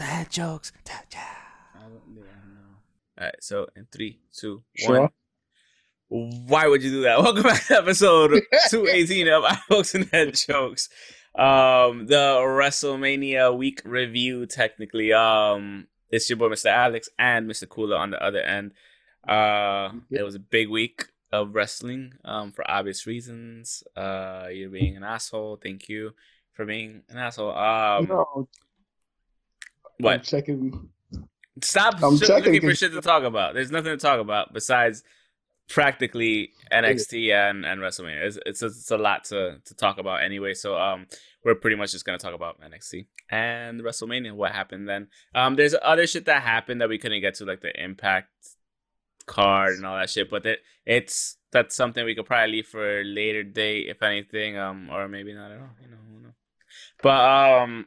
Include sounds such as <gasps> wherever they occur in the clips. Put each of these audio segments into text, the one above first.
I had jokes. All right, so in three, two, one. Why would you do that? <laughs> Welcome back to episode <laughs> 218 of I Folks and Head Jokes. Um, the WrestleMania week review, technically. Um, it's your boy, Mr. Alex, and Mr. Cooler on the other end. Uh, it was a big week of wrestling, um, for obvious reasons. Uh, you're being an asshole. Thank you for being an asshole. Um, no, I'm what? checking. Stop I'm checking looking for shit to talk about. There's nothing to talk about besides practically NXT and, and WrestleMania. It's it's a, it's a lot to, to talk about anyway. So um, we're pretty much just gonna talk about NXT and WrestleMania. What happened then? Um, there's other shit that happened that we couldn't get to, like the Impact card and all that shit. But it it's that's something we could probably leave for a later date, if anything. Um, or maybe not at all. You know, who knows? But um.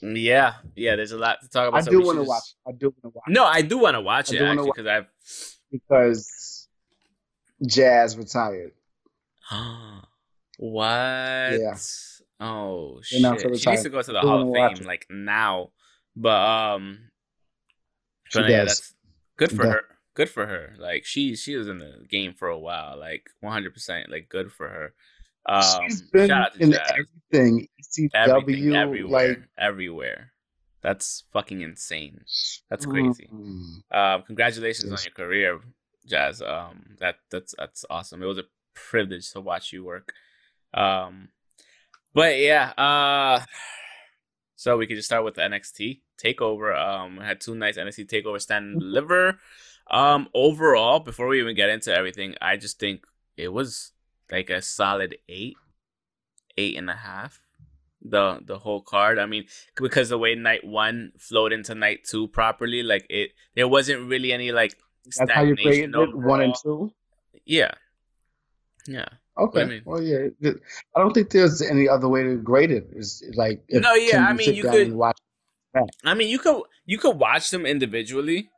Yeah, yeah. There's a lot to talk about. I so do want to watch. I do want to watch No, I do want to watch I it actually because I've. Because Jazz retired. <gasps> what? Yeah. Oh shit! She needs to go to the Who Hall of Fame it? like now, but um, She but yeah, that's good for Yeah. her. Good for her. Like she she was in the game for a while. Like 100. percent Like good for her. Um, She's been shout out to in Jazz. everything. ECW, Everything, everywhere, like everywhere. That's fucking insane. That's crazy. Um, congratulations on your career, Jazz. Um, that that's that's awesome. It was a privilege to watch you work. Um, but yeah. Uh, so we could just start with the NXT takeover. Um, we had two nights NXT takeover stand and deliver. Um, overall, before we even get into everything, I just think it was like a solid eight, eight and a half. The the whole card. I mean, because the way night one flowed into night two properly, like it, there wasn't really any like That's how you stagnation created it. One and two. Yeah, yeah. Okay. I mean? Well, yeah. I don't think there's any other way to grade it. Is like No, yeah, I mean, you could- watch. I mean, you could you could watch them individually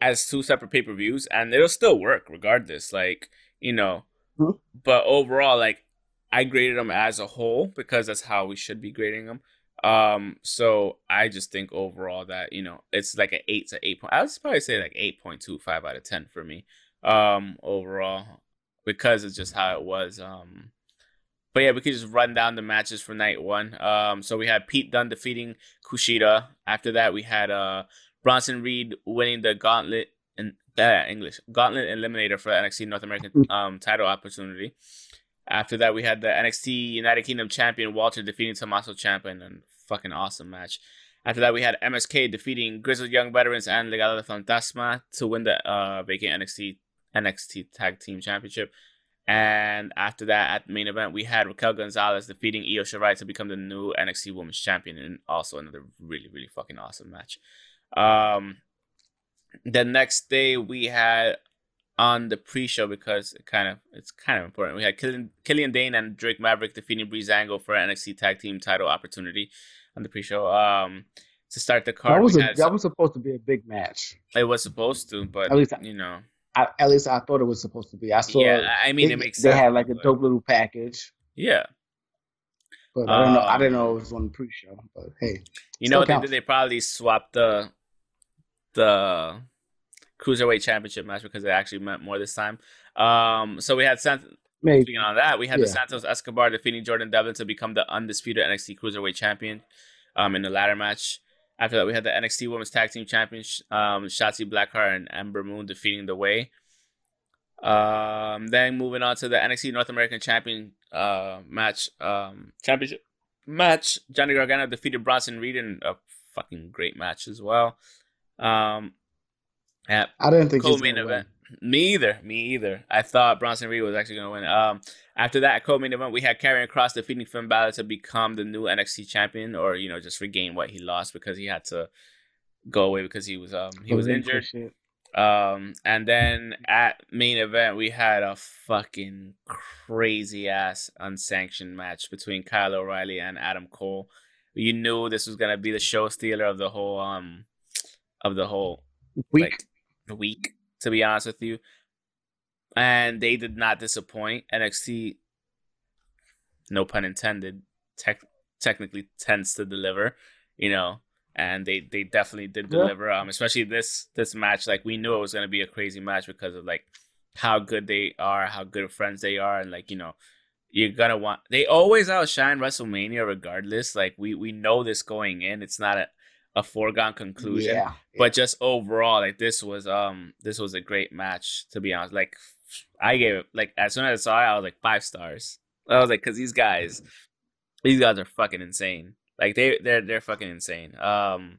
as two separate pay per views, and it'll still work regardless. Like you know, Mhm. but overall, like I graded them as a whole because that's how we should be grading them. Um, so I just think overall that you know it's like an eight to eight point. I would probably say like eight point two five out of ten for me. Um, overall because it's just how it was. Um, but yeah, we could just run down the matches for night one. Um, so we had Pete Dunne defeating Kushida. After that, we had uh Bronson Reed winning the Gauntlet and uh, English Gauntlet Eliminator for the NXT North American um title opportunity. After that, we had the NXT United Kingdom champion Walter defeating Tommaso Ciampa in a fucking awesome match. After that, we had MSK defeating Grizzled Young Veterans and Legado del Fantasma to win the uh, vacant NXT NXT Tag Team Championship. And after that, at the main event, we had Raquel Gonzalez defeating Io Shirai to become the new NXT Women's Champion, and also another really, really fucking awesome match. Um, the next day we had on the pre-show because it kind of it's kind of important. We had Killian, Killian Dain and Drake Maverick defeating Breezango for an NXT Tag Team title opportunity on the pre-show. Um, to start the card, That was a, that some- was supposed to be a big match. it was supposed to, but At least I- you know, I, at least I thought it was supposed to be. I saw. yeah. I mean, they, it makes they sense. had like a but- dope little package, Yeah. but I don't know. I Um, didn't know it was on the pre-show. But hey, You know what they did? They probably swapped the the cruiserweight championship match because it actually meant more this time. Um, so we had Sant- maybe speaking on that, we had the Santos Escobar defeating Jordan Devlin to become the undisputed NXT cruiserweight champion. Um, in the ladder match. After that, we had the NXT Women's Tag Team Champions, um, Shotzi Blackheart and Ember Moon defeating the Way. Um, then moving on to the NXT North American Champion uh match, um, championship match. Johnny Gargano defeated Bronson Reed in a fucking great match as well. Um, at I didn't think co-main event. Me either. Me either. I thought Bronson Reed was actually going to win. Um, after that co-main event, we had Karrion Kross defeating Finn Balor to become the new NXT champion, or you know, just regain what he lost because he had to go away because he was um he was injured. Um, and then at main event, we had a fucking crazy ass unsanctioned match between Kyle O'Reilly and Adam Cole. You knew this was gonna be the show stealer of the whole um of the whole Week. like week. To be honest with you, and they did not disappoint. NXT, no pun intended, tech, technically tends to deliver. You know, and they they definitely did Yeah. deliver. Um, especially this this match, like we knew it was gonna be a crazy match because of like how good they are, how good of friends they are, and like you know, you're gonna want. They always outshine WrestleMania, regardless. Like we we know this going in. It's not a a foregone conclusion Yeah. but just overall like this was um this was a great match to be honest like i gave it like as soon as i saw it i was like five stars i was like because these guys these guys are fucking insane like they they're they're fucking insane um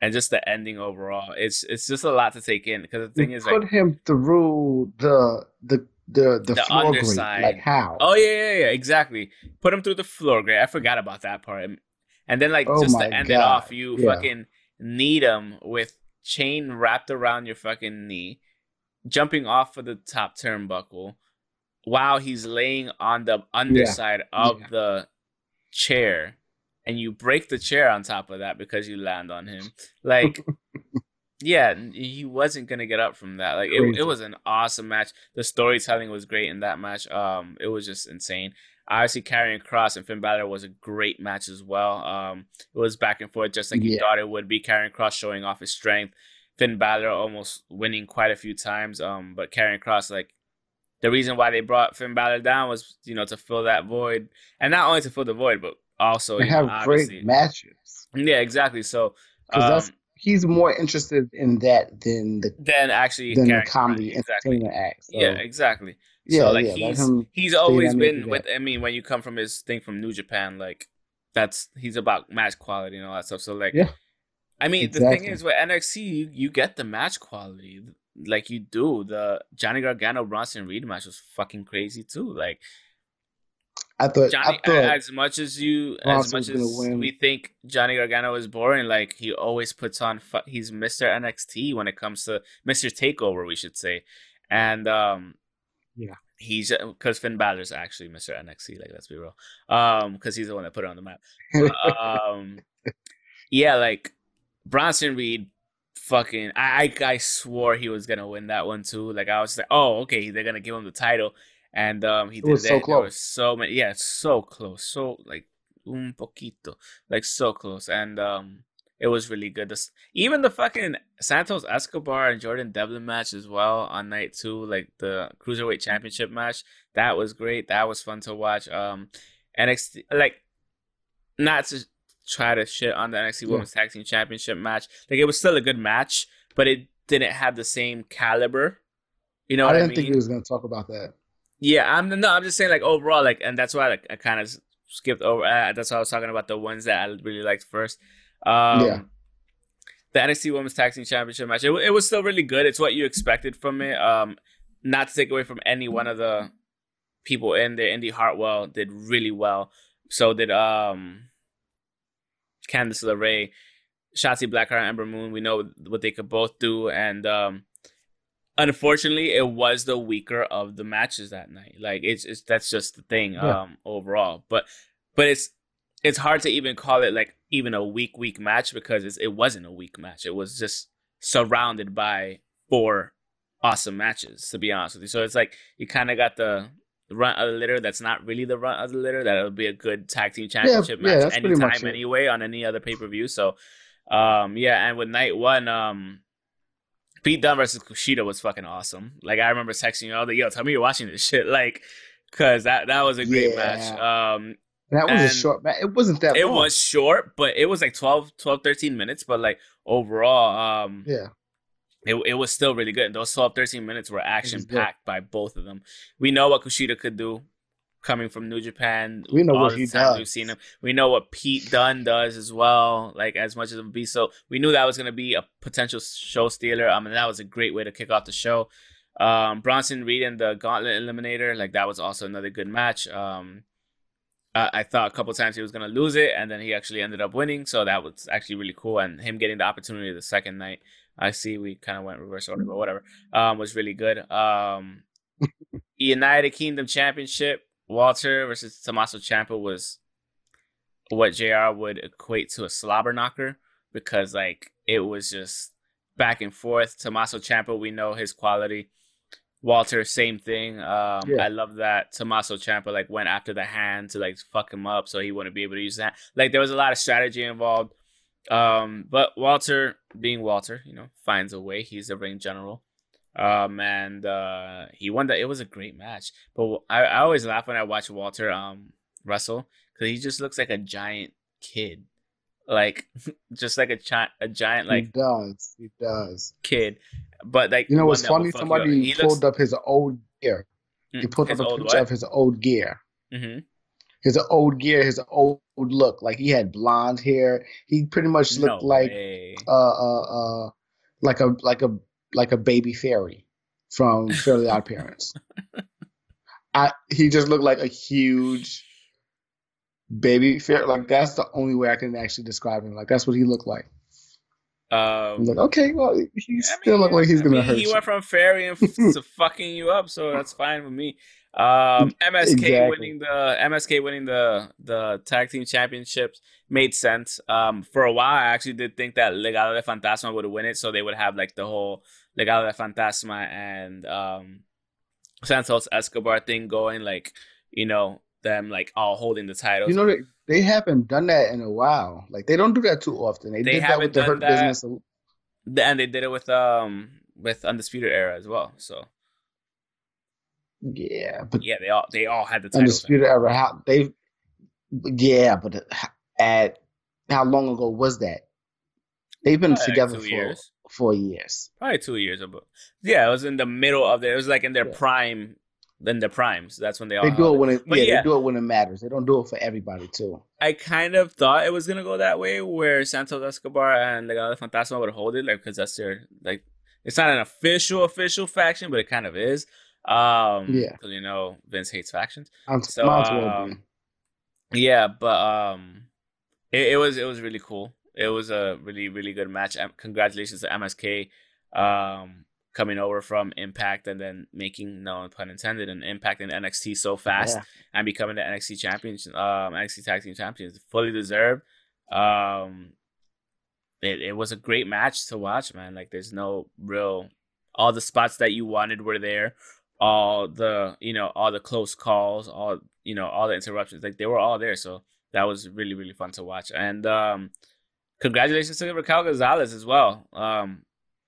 and just the ending overall it's it's just a lot to take in because the thing You is put like him through the the the the, The floor grate. underside. Like how? oh yeah yeah yeah exactly put him through the floor great i forgot about that part and, then like Oh just to end it off you Yeah. fucking need him with chain wrapped around your fucking knee jumping off of the top turnbuckle while he's laying on the underside of Yeah. the chair. And you break the chair on top of that because you land on him. Like <laughs> yeah he wasn't gonna get up from that. Like it, it was an awesome match. The storytelling was great in that match. Um it was just insane obviously Karrion Kross and finn Balor was a great match as well um it was back and forth just like you thought it would be Karrion Kross showing off his strength finn Balor almost winning quite a few times um but Karrion Kross like the reason why they brought Finn Balor down was, you know, to fill that void, and not only to fill the void, but also They know, have obviously- great matches. Yeah, exactly. So, um, he's more interested in that than the then actually than the comedy exactly. entertainment act. So, Yeah, exactly. Yeah, so like yeah. he's he's always down there and been with. I mean, when you come from his thing from New Japan, like that's he's about match quality and all that stuff. So like, Yeah. I mean, the thing is with NXT, you, you get the match quality like you do. The Johnny Gargano Bronson Reed match was fucking crazy too. Like I thought Johnny, I thought as much as you, as much as win. we think Johnny Gargano is boring, like he always puts on. Fu- he's Mister NXT when it comes to Mister Takeover, we should say, and um, Yeah. he's because Finn Balor's actually Mister NXT. Like let's be real, um, because he's the one that put it on the map. um, yeah, like Bronson Reed, fucking, I, I, I swore he was gonna win that one too. Like I was like, oh, okay, they're gonna give him the title, and um, he did was that. so There close. was so many, yeah, so close, so like un poquito, like so close, and um, it was really good. This, even the fucking Santos Escobar and Jordan Devlin match as well on night two, like the cruiserweight championship match, that was great. That was fun to watch. Um, NXT, like, not to try to shit on the NXT Yeah. Women's Tag Team Championship match. Like, it was still a good match, but it didn't have the same caliber. You know I what I didn't mean? think he was gonna talk about that. Yeah, I'm no, I'm just saying like overall, like, and that's why like I kind of skipped over. Uh, that's why I was talking about the ones that I really liked first. Um, Yeah. The NXT Women's Tag Team Championship match, it, it was still really good. It's what you expected from it. Um, not to take away from any one of the people in there. Indi Hartwell did really well. So did um, Candice LeRae, Shotzi Blackheart, and Ember Moon. We know what they could both do, and um, unfortunately it was the weaker of the matches that night like it's, it's that's just the thing Yeah. um overall but but it's it's hard to even call it like even a weak weak match because it's, it wasn't a weak match it was just surrounded by four awesome matches to be honest with you so it's like you kind of got the run of the litter that's not really the run of the litter that'll be a good tag team championship yeah, match much anytime anyway on any other pay-per-view so um yeah and with night one um Pete Dunne versus Kushida was fucking awesome. Like I remember texting you all the yo, tell me you're watching this shit, <laughs> like, cause that that was a great Yeah. match. Um, That was And a short match. It wasn't that. it long. was short, but it was like 12, 12, 13 minutes. But like overall, um, Yeah. it, it was still really good. And Those 12, 13 minutes were action packed by both of them. We know what Kushida could do coming from New Japan. We know what he does. We've seen him. We know what Pete Dunne does as well, like as much as it would be, So we knew that was going to be a potential show stealer. I mean, that was a great way to kick off the show. Um, Bronson Reed and the Gauntlet Eliminator, like that was also another good match. Um, uh, I thought a couple times he was gonna lose it, and then he actually ended up winning. So that was actually really cool, and him getting the opportunity the second night. I see we kind of went reverse order, but whatever. Um, was really good. Um, <laughs> United Kingdom Championship, Walter versus Tommaso Ciampa was what JR would equate to a slobber knocker because like it was just back and forth. Tommaso Ciampa, we know his quality. Walter, same thing. Um, yeah. I love that Tommaso Ciampa like went after the hand to like fuck him up so he wouldn't be able to use that. Like there was a lot of strategy involved. Um, but Walter, being Walter, you know, finds a way. He's a ring general. Um, and uh, he won that. It was a great match. But I, I always laugh when I watch Walter um wrestle because he just looks like a giant kid like <laughs> just like a chi- a giant like he does. He does. kid. But like you know what's funny? somebody pulled looks... up his old gear. He mm, pulled up a picture what? of his old gear. Mm-hmm. his old gear his old look. Like he had blonde hair. He pretty much looked no like uh uh uh like a like a like a baby fairy from Fairly Odd Parents. <laughs> I he just looked like a huge baby fair. Like that's the only way I can actually describe him. Like that's what he looked like. Um, like, okay, well, he still mean, look like he's gonna hurt. He you. went from fairy and to <laughs> fucking you up, so that's fine with me. Um, <laughs> MSK exactly. winning the MSK winning the the tag team championships made sense. Um, for a while, I actually did think that Legado de Fantasma would win it, so they would have like the whole Legado de Fantasma and um, Santos Escobar thing going, like you know, them like all holding the titles. You know, they, they haven't done that in a while. Like they don't do that too often. They, they did that with the Hurt that, Business, and they did it with um with Undisputed Era as well. So yeah, but yeah, they all they all had the titles. Undisputed Era. How they? Yeah, but at how long ago was that? They've been Probably together like for years. four years. Probably two years ago. Yeah, it was in the middle of it. It was like in their yeah. prime in the primes. That's when they all they do it when it yeah, yeah, they do it when it matters. They don't do it for everybody too. I kind of thought it was gonna go that way, where Santos Escobar and Legado Fantasma would hold it, like because that's their like it's not an official official faction, but it kind of is. Um, yeah, because you know Vince hates factions. I'm, so um, yeah, but um, it, it was it was really cool. It was a really really good match. Congratulations to MSK. Um, coming over from Impact and then making no pun intended an impact in NXT so fast yeah. and becoming the NXT champions, um, NXT tag team champions, fully deserved. Um, it it was a great match to watch, man. Like there's no real, all the spots that you wanted were there, all the you know all the close calls, all you know all the interruptions, like they were all there. So that was really really fun to watch. And um, congratulations to Raquel Gonzalez as well. Um,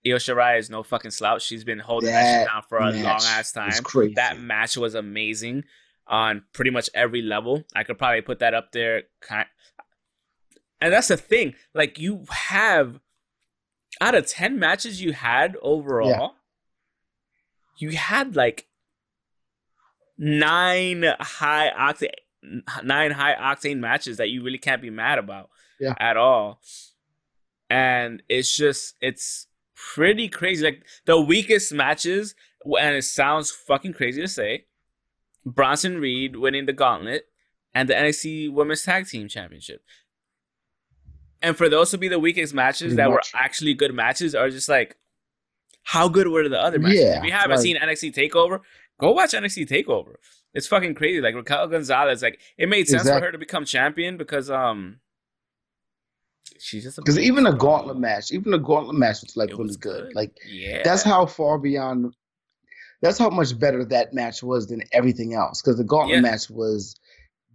Io Shirai is no fucking slouch. She's been holding that, that shit down for a long ass time. That match was amazing on pretty much every level. I could probably put that up there. And that's the thing. Like you have out of 10 matches you had overall, yeah. you had like nine high octane nine high octane matches that you really can't be mad about yeah. at all. And it's just it's pretty crazy. Like the weakest matches, and it sounds fucking crazy to say, Bronson Reed winning the gauntlet and the NXT Women's Tag Team Championship. And for those to be the weakest matches pretty that much. were actually good matches, are just like, how good were the other matches? Yeah, if you haven't like, seen NXT Takeover, go watch NXT Takeover. It's fucking crazy. Like Raquel Gonzalez, like it made sense exactly. for her to become champion because um she's just because even a gauntlet match, even a gauntlet match was like it really was good. good. Like yeah, that's how far beyond. That's how much better that match was than everything else. Because the gauntlet yeah. match was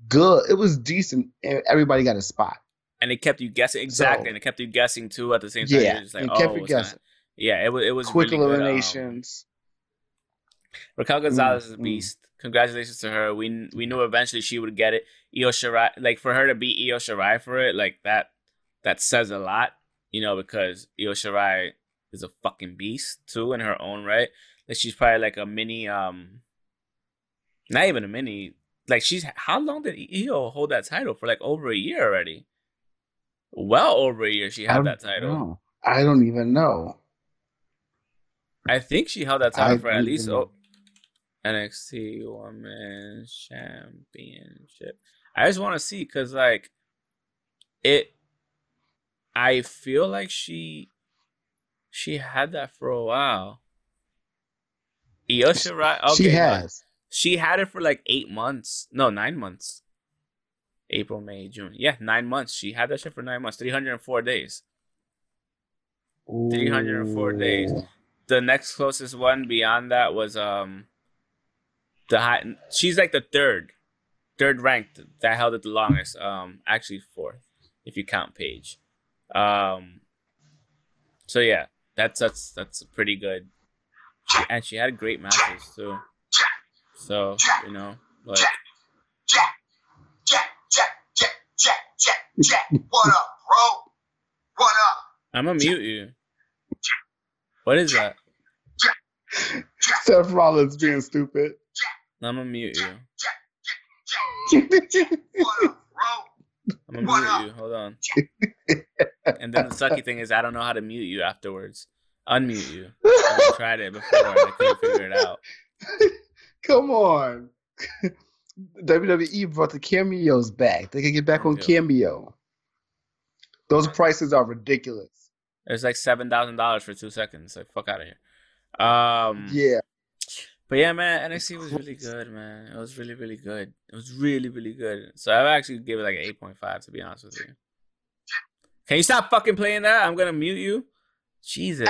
good. It was decent. Everybody got a spot, and it kept you guessing exactly, so, and it kept you guessing too at the same time. Yeah, like, it kept oh, you guessing. yeah, it was. It was quick really eliminations. Good, um, Raquel Gonzalez mm, is a mm. beast. Mm. Congratulations to her. We we knew eventually she would get it. Io Shirai, like for her to beat Io Shirai for it, like that that says a lot, you know, because Io Shirai is a fucking beast too in her own right. Like she's probably like a mini, um, not even a mini. Like she's how long did Io hold that title for? Like over a year already. Well over a year she had that title. Know. I don't even know. I think she held that title I for at least oh, NXT Women's Championship. I just want to see because like it. I feel like she she had that for a while. Io Shirai. Okay, she has. She had it for like eight months. No, nine months. April, May, June. Yeah, nine months. She had that shit for nine months. Three hundred and four days. Three hundred and four days. The next closest one beyond that was um the high. She's like the third, third ranked that held it the longest. Um, actually fourth if you count Paige. Um, so yeah, that's that's that's pretty good, and she had great matches too. So you know, like. What up, bro? What up? I'm gonna mute you. What is that? Seth Rollins being stupid. I'm gonna mute you. What up? I'm gonna mute you. Hold on. <laughs> and then the sucky thing is, I don't know how to mute you afterwards. Unmute you. <laughs> I tried it before and I couldn't figure it out. <laughs> Come on. WWE brought the cameos back. They can get back on cameo. Those prices are ridiculous. It's like seven thousand dollars for two seconds. Like fuck out of here. Um, yeah. But yeah, man, NXT was really good, man. It was really, really good. It was really, really good. So I actually give it like an eight point five to be honest with you. Can you stop fucking playing that? I'm gonna mute you. Jesus.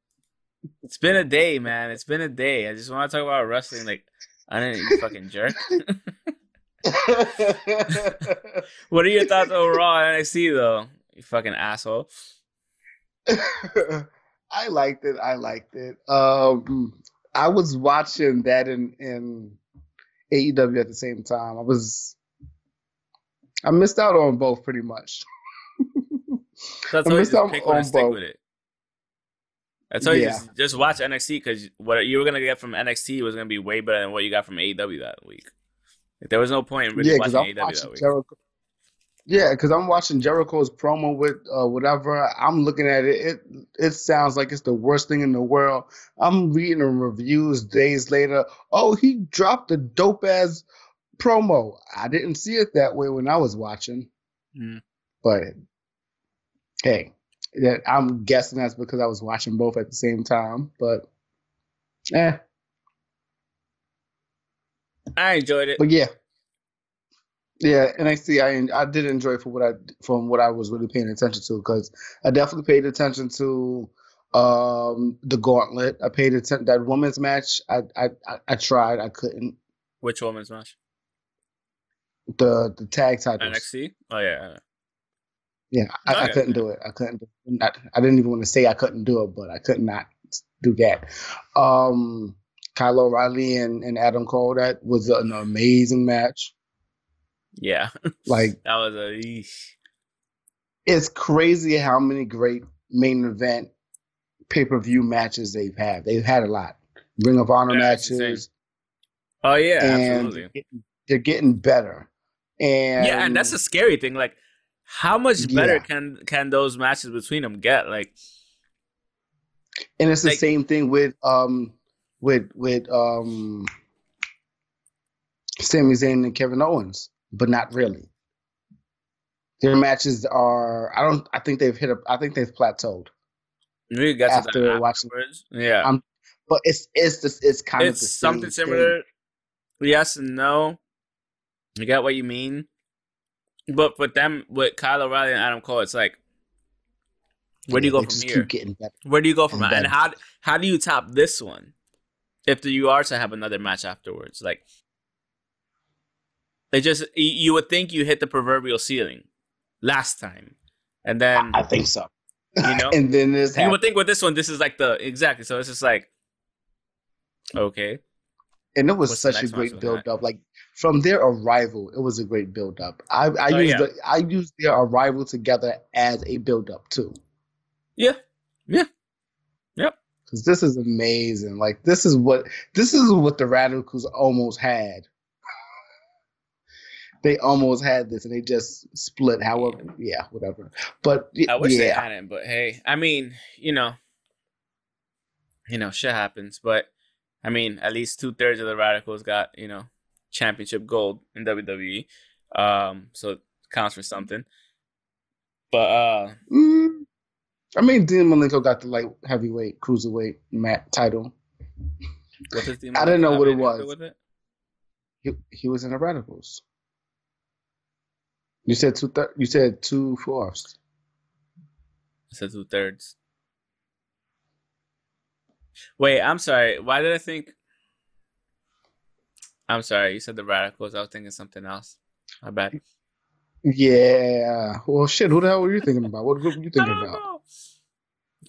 <laughs> it's been a day, man. It's been a day. I just want to talk about wrestling. Like, I didn't you fucking jerk. <laughs> what are your thoughts overall on NXT though? You fucking asshole. <laughs> I liked it. I liked it. Um, I was watching that in in AEW at the same time. I was I missed out on both pretty much. <laughs> That's why you just pick one and stick with it. That's yeah. you just, just watch NXT because what you were gonna get from NXT was gonna be way better than what you got from AEW that week. Like, there was no point in really yeah, watching AEW that week. Jericho, yeah, because I'm watching Jericho's promo with uh, whatever. I'm looking at it. It it sounds like it's the worst thing in the world. I'm reading the reviews days later. Oh, he dropped a dope ass promo. I didn't see it that way when I was watching. Mm. But hey, that I'm guessing that's because I was watching both at the same time. But eh. I enjoyed it. But yeah. Yeah, and I see. I did enjoy for what I from what I was really paying attention to because I definitely paid attention to um the gauntlet. I paid attention that women's match. I I I tried. I couldn't. Which women's match? The the tag titles. NXT. Oh yeah. Yeah, I, I couldn't do it. I couldn't. Do not, I didn't even want to say I couldn't do it, but I could not do that. Um, Kyle O'Reilly and, and Adam Cole. That was an amazing match. Yeah. Like <laughs> that was a eesh. It's crazy how many great main event pay per view matches they've had. They've had a lot. Ring of Honor yeah, matches. Oh yeah, absolutely. They're getting better. And Yeah, and that's a scary thing. Like how much better yeah. can can those matches between them get? Like And it's the like, same thing with um with with um Sami Zayn and Kevin Owens but not really. Their matches are I don't I think they've hit a I think they've plateaued. We got after watching yeah. Um, but it's it's this it's kind it's of something similar. Thing. Yes and no. You get what you mean. But for them with Kyle O'Reilly and Adam Cole, it's like where do you go from here? Where do you go from and, and how how do you top this one? If you are to have another match afterwards, like they just you would think you hit the proverbial ceiling last time, and then I think so. You know, <laughs> and then this you would think with this one, this is like the exactly. So it's just like okay. And it was What's such a great build up. Like from their arrival, it was a great build up. I, I oh, used yeah. the, I used their arrival together as a build up too. Yeah, yeah, yep. Because this is amazing. Like this is what this is what the Radicals almost had they almost had this and they just split. However, yeah, whatever. But I wish yeah. they hadn't. But hey, I mean, you know, you know, shit happens. But I mean, at least two thirds of the radicals got you know championship gold in WWE. Um, so it counts for something. But uh, mm, I mean, Dean Malenko got the light heavyweight cruiserweight mat title. I didn't know what it was. It? He he was in the Radicals. You said two. Thir- you said two fourths. I said two thirds. Wait, I'm sorry. Why did I think? I'm sorry. You said the Radicals. I was thinking something else. My bad. Yeah. Well, shit. Who the hell were you thinking about? What group were you thinking about? Know.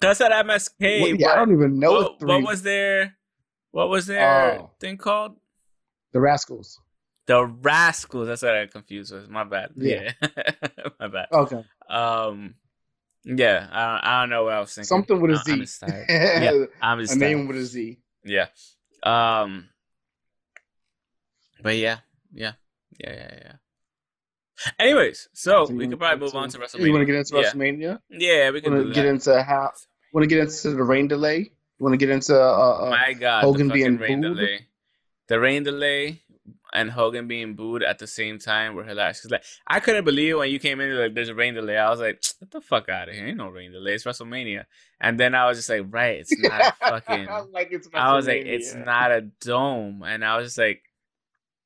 I said MSK. Yeah, I don't even know. What, what, was their What was their oh. thing called? The Rascalz. The Rascalz. That's what I confused with. My bad. Yeah. yeah. <laughs> My bad. Okay. Um. Yeah, I, I don't know what I was thinking. Something with a Z. I'm just tired. <laughs> yeah, I'm just a name with a Z. Yeah. Um. But yeah, yeah, yeah, yeah, yeah. Anyways, so, we could probably move on to WrestleMania. You want to get into WrestleMania? Yeah, we can get into how. Want to get into the rain delay? You want to get into uh, uh, my God, Hogan being rain booed? delay. The rain delay and Hogan being booed at the same time were hilarious. Cause like I couldn't believe when you came in like there's a rain delay. I was like, get the fuck out of here! Ain't no rain delay. It's WrestleMania. And then I was just like, right, it's not a <laughs> fucking. like it's I was like, it's not a dome, and I was just like,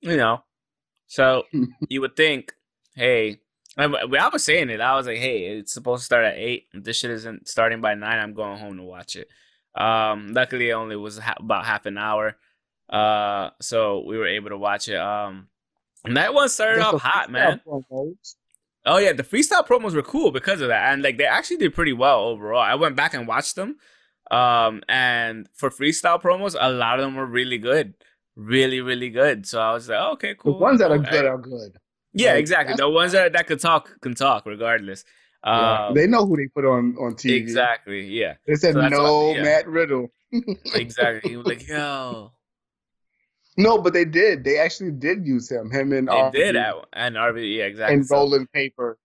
you know. So <laughs> you would think, hey, I was saying it. I was like, hey, it's supposed to start at eight. If this shit isn't starting by nine, I'm going home to watch it. Um, luckily, it only was ha- about half an hour. Uh, so we were able to watch it. Um, and that one started off hot, man. Promos. Oh yeah, the freestyle promos were cool because of that, and like they actually did pretty well overall. I went back and watched them, um, and for freestyle promos, a lot of them were really good, really, really good. So I was like, oh, okay, cool. The ones that are good are good. Yeah, like, exactly. The ones that that could talk can talk regardless. Yeah, um, they know who they put on on TV. Exactly. Yeah. They said so no, yeah. Matt Riddle. exactly. He was like, <laughs> yo, no, but they did. They actually did use him. Him and they RVD. did at, and RVD, yeah, exactly. And rolling paper.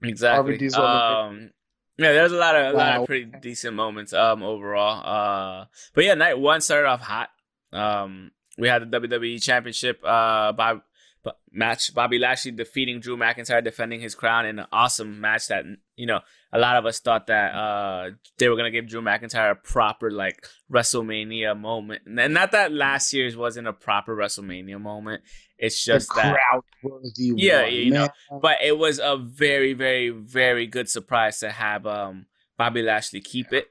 Exactly. RVD's um, paper. Yeah, there's a lot of a wow. lot of pretty decent moments um overall. Uh, but yeah, night one started off hot. Um, we had the WWE Championship uh by match. Bobby Lashley defeating Drew McIntyre, defending his crown in an awesome match that you know a lot of us thought that uh, they were gonna give Drew McIntyre a proper like WrestleMania moment, and not that last year's wasn't a proper WrestleMania moment. It's just the that yeah, one, you man. know, but it was a very, very, very good surprise to have um, Bobby Lashley keep it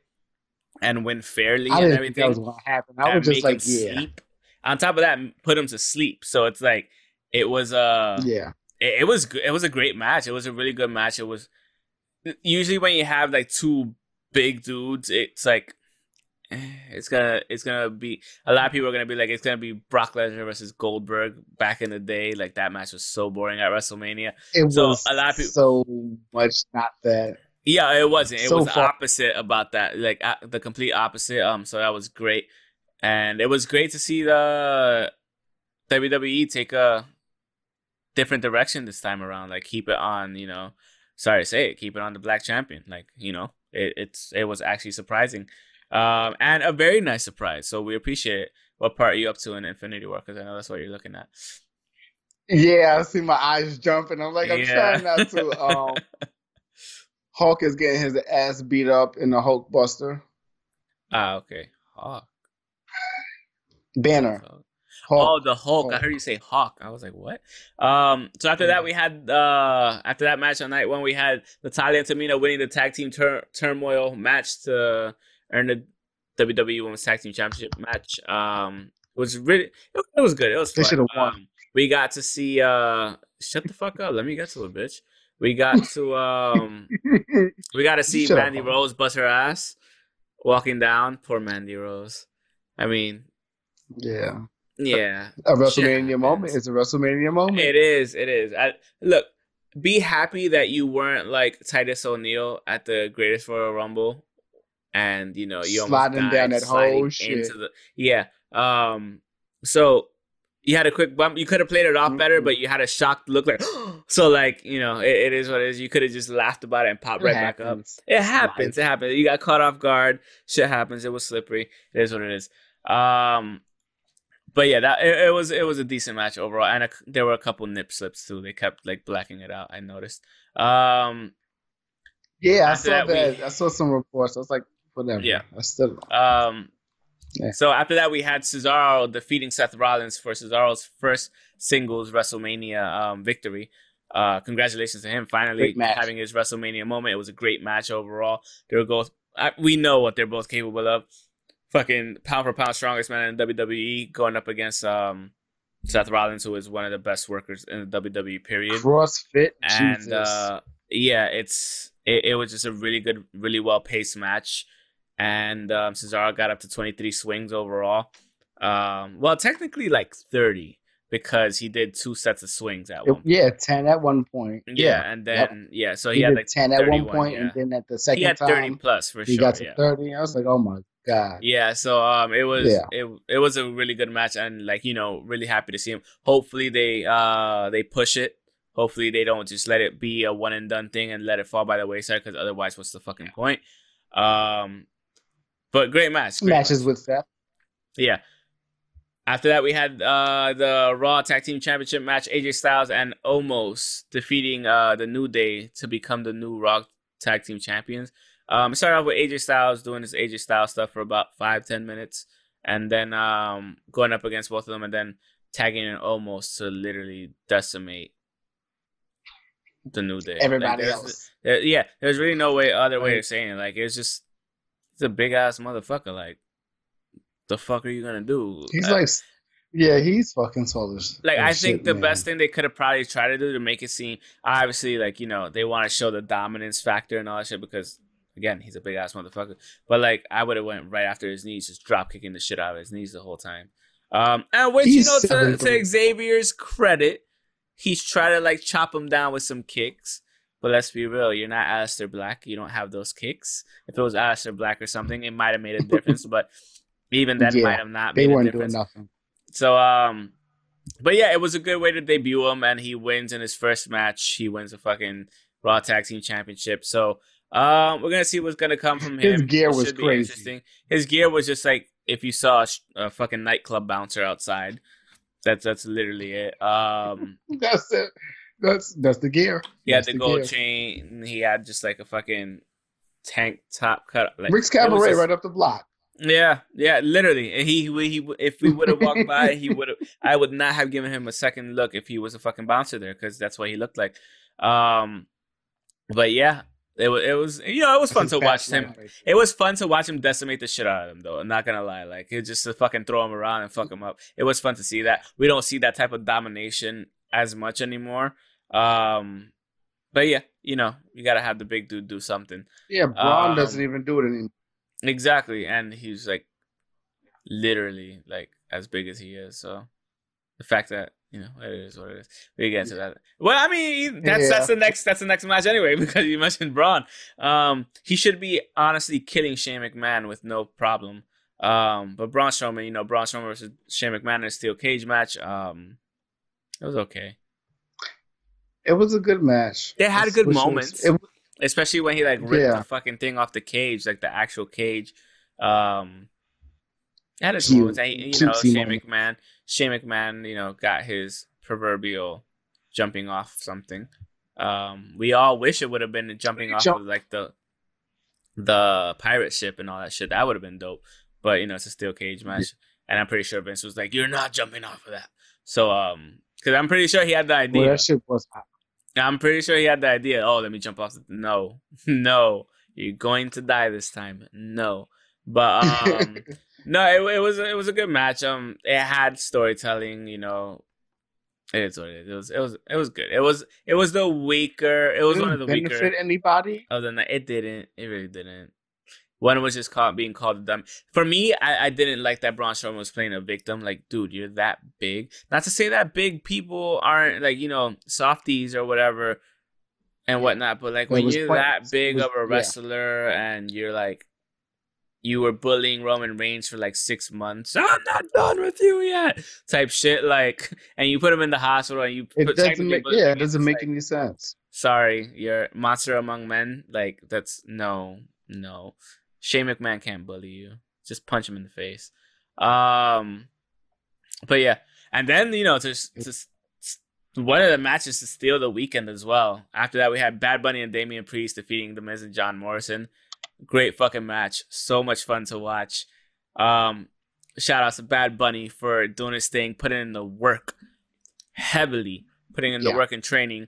and win fairly and everything. that was gonna happen. I was just like, yeah. Sleep. On top of that, put him to sleep. So it's like it was uh yeah. It, it was it was a great match. It was a really good match. It was usually when you have like two big dudes, it's like eh, it's gonna it's gonna be a lot of people are gonna be like it's gonna be Brock Lesnar versus Goldberg back in the day. Like that match was so boring at WrestleMania. It so was a lot of people so much not that. Yeah, it wasn't. It so was the opposite about that. Like uh, the complete opposite. Um, so that was great, and it was great to see the WWE take a different direction this time around. Like keep it on, you know, sorry to say it, keep it on the black champion. Like you know, it, it's it was actually surprising, um, and a very nice surprise. So we appreciate it. What part are you up to in Infinity War? Because I know that's what you're looking at. Yeah, I see my eyes jumping. I'm like, I'm yeah. trying not to. Um, <laughs> Hulk is getting his ass beat up in the Hulkbuster. Ah, okay. Hulk. Banner. Hulk. Oh, the Hulk. Hulk. I heard you say Hawk. I was like, what? Um. So after that, we had uh after that match on night one, we had Natalya and Tamina winning the tag team tur- turmoil match to earn the WWE Women's Tag Team Championship match. Um, it was really it, it was good. It was fun. They should have won. Um, we got to see. uh Shut the fuck up. Let me get to it, bitch. We got to um we got to <laughs> see Mandy Rose bust her ass walking down. Poor Mandy Rose. I mean, yeah. Yeah. A WrestleMania moment. It's a WrestleMania moment. It is. It is. I, look, be happy that you weren't like Titus O'Neil at the Greatest Royal Rumble, and you know you sliding almost down that whole shit. The, yeah. Um. So you had a quick bump. You could have played it off better, mm-hmm. but you had a shocked look like. <gasps> so like you know, it, it is what it is. You could have just laughed about it and popped it right happens. back up. It happens. Life. It happens. You got caught off guard. Shit happens. It was slippery. It is what it is. Um. But yeah, that it, it, was it was a decent match overall, and a, there were a couple nip slips too. They kept like blacking it out. I noticed. Um, yeah, I saw that. that we, I saw some reports. I was like, whatever. Yeah, I still. Um, yeah. so after that, we had Cesaro defeating Seth Rollins for Cesaro's first singles WrestleMania um, victory. Uh, congratulations to him finally having his WrestleMania moment. It was a great match overall. They were both. we know what they're both capable of fucking pound for pound strongest man in WWE going up against um Seth Rollins, who is one of the best workers in the WWE period. CrossFit, and Jesus. uh yeah, it's it, it was just a really good, really well paced match, and um, Cesaro got up to twenty three swings overall. Um, well, technically like thirty because he did two sets of swings at one. Yeah, ten at one point. Yeah, yeah. and then yep. yeah, so he, he had like ten at one point, yeah. and then at the second he had time, thirty plus for he sure. He got to yeah. thirty. I was like, oh my God. Yeah, so um it was yeah. it it was a really good match and like, you know, really happy to see him. Hopefully they uh they push it. Hopefully they don't just let it be a one and done thing and let it fall by the wayside cuz otherwise what's the fucking point? Um but great match. Great Matches match. with Seth. Yeah. After that, we had uh, the Raw Tag Team Championship match: AJ Styles and Omos defeating uh, the New Day to become the new Raw Tag Team Champions. Um, it started off with AJ Styles doing his AJ Styles stuff for about five ten minutes, and then um, going up against both of them, and then tagging in almost to literally decimate the New Day. Everybody like, else. There, yeah, there's really no way other way of saying it. Like it's just it's a big ass motherfucker. Like the fuck are you gonna do? He's like yeah, he's fucking soulless. Like I think shit, the man. best thing they could have probably tried to do to make it seem obviously like you know they want to show the dominance factor and all that shit because again he's a big ass motherfucker. But like I would have went right after his knees, just drop kicking the shit out of his knees the whole time. Um, and which he's you know to, to Xavier's credit, he's trying to like chop him down with some kicks. But let's be real, you're not Aleister Black. You don't have those kicks. If it was Aleister Black or something, it might have made a <laughs> difference. but even that yeah, might have not. They weren't doing nothing. So um, but yeah, it was a good way to debut him, and he wins in his first match. He wins the fucking Raw Tag Team Championship. So um, we're gonna see what's gonna come from him. His gear was crazy. His gear was just like if you saw a, a, fucking nightclub bouncer outside. That's that's literally it. Um, <laughs> that's it. That's that's the gear. He had the, the gold gear. chain. He had just like a fucking tank top cut. Like, Rick's Cabaret just, right up the block. Yeah, yeah, literally. He he if we would have walked <laughs> by, he would have. I would not have given him a second look if he was a fucking bouncer there, because that's what he looked like. Um, but yeah, it was it was you know it was fun to watch him. It was fun to watch him decimate the shit out of him though. I'm not gonna lie, like it just to fucking throw him around and fuck him up. It was fun to see that. We don't see that type of domination as much anymore. Um, but yeah, you know you gotta have the big dude do something. Yeah, Braun um, doesn't even do it anymore. Exactly, and he's like literally like as big as he is. So the fact that you know it is what it is. We get into that. Well, I mean that's yeah. that's the next that's the next match anyway <laughs> because you mentioned Braun. Um, he should be honestly killing Shane McMahon with no problem. Um, but Braun Strowman, you know, Braun Strowman versus Shane McMahon in a steel cage match. Um, it was okay. It was a good match. They had good moments. Was, especially when he like ripped yeah. the fucking thing off the cage, like the actual cage. Um, had its moments. you know, Shane McMahon. Shane McMahon, you know, got his proverbial jumping off something. Um, we all wish it would have been jumping off Jump. of like the the pirate ship and all that shit. That would have been dope. But you know, it's a steel cage match, and I'm pretty sure Vince was like, "You're not jumping off of that." So, um, because I'm pretty sure he had the idea. Well, that shit was I'm pretty sure he had the idea. Oh, let me jump off. The... No, <laughs> no, you're going to die this time. No, but um, <laughs> no, it, it was it was a good match. Um, it had storytelling. You know, it is what it is. It was it was it was good. It was it was the weaker. It was one of the benefit weaker. Anybody? Other than that, it didn't. It really didn't. One was just called being called a dumb. For me, I, I didn't like that Braun Strowman was playing a victim. Like, dude, you're that big. Not to say that big people aren't like you know softies or whatever and whatnot, but like when you're that big was, of a wrestler yeah. and you're like you were bullying Roman Reigns for like six months. I'm not done with you yet, type shit. Like, and you put him in the hospital, and you it doesn't make yeah, it doesn't make like, any sense. Sorry, you're monster among men. Like that's no, no. Shane McMahon can't bully you. Just punch him in the face. Um, but yeah, and then you know to, to one of the matches to steal the weekend as well. After that, we had Bad Bunny and Damian Priest defeating The Miz and John Morrison. Great fucking match. So much fun to watch. Um, shout out to Bad Bunny for doing his thing, putting in the work heavily, putting in the yeah. work and training,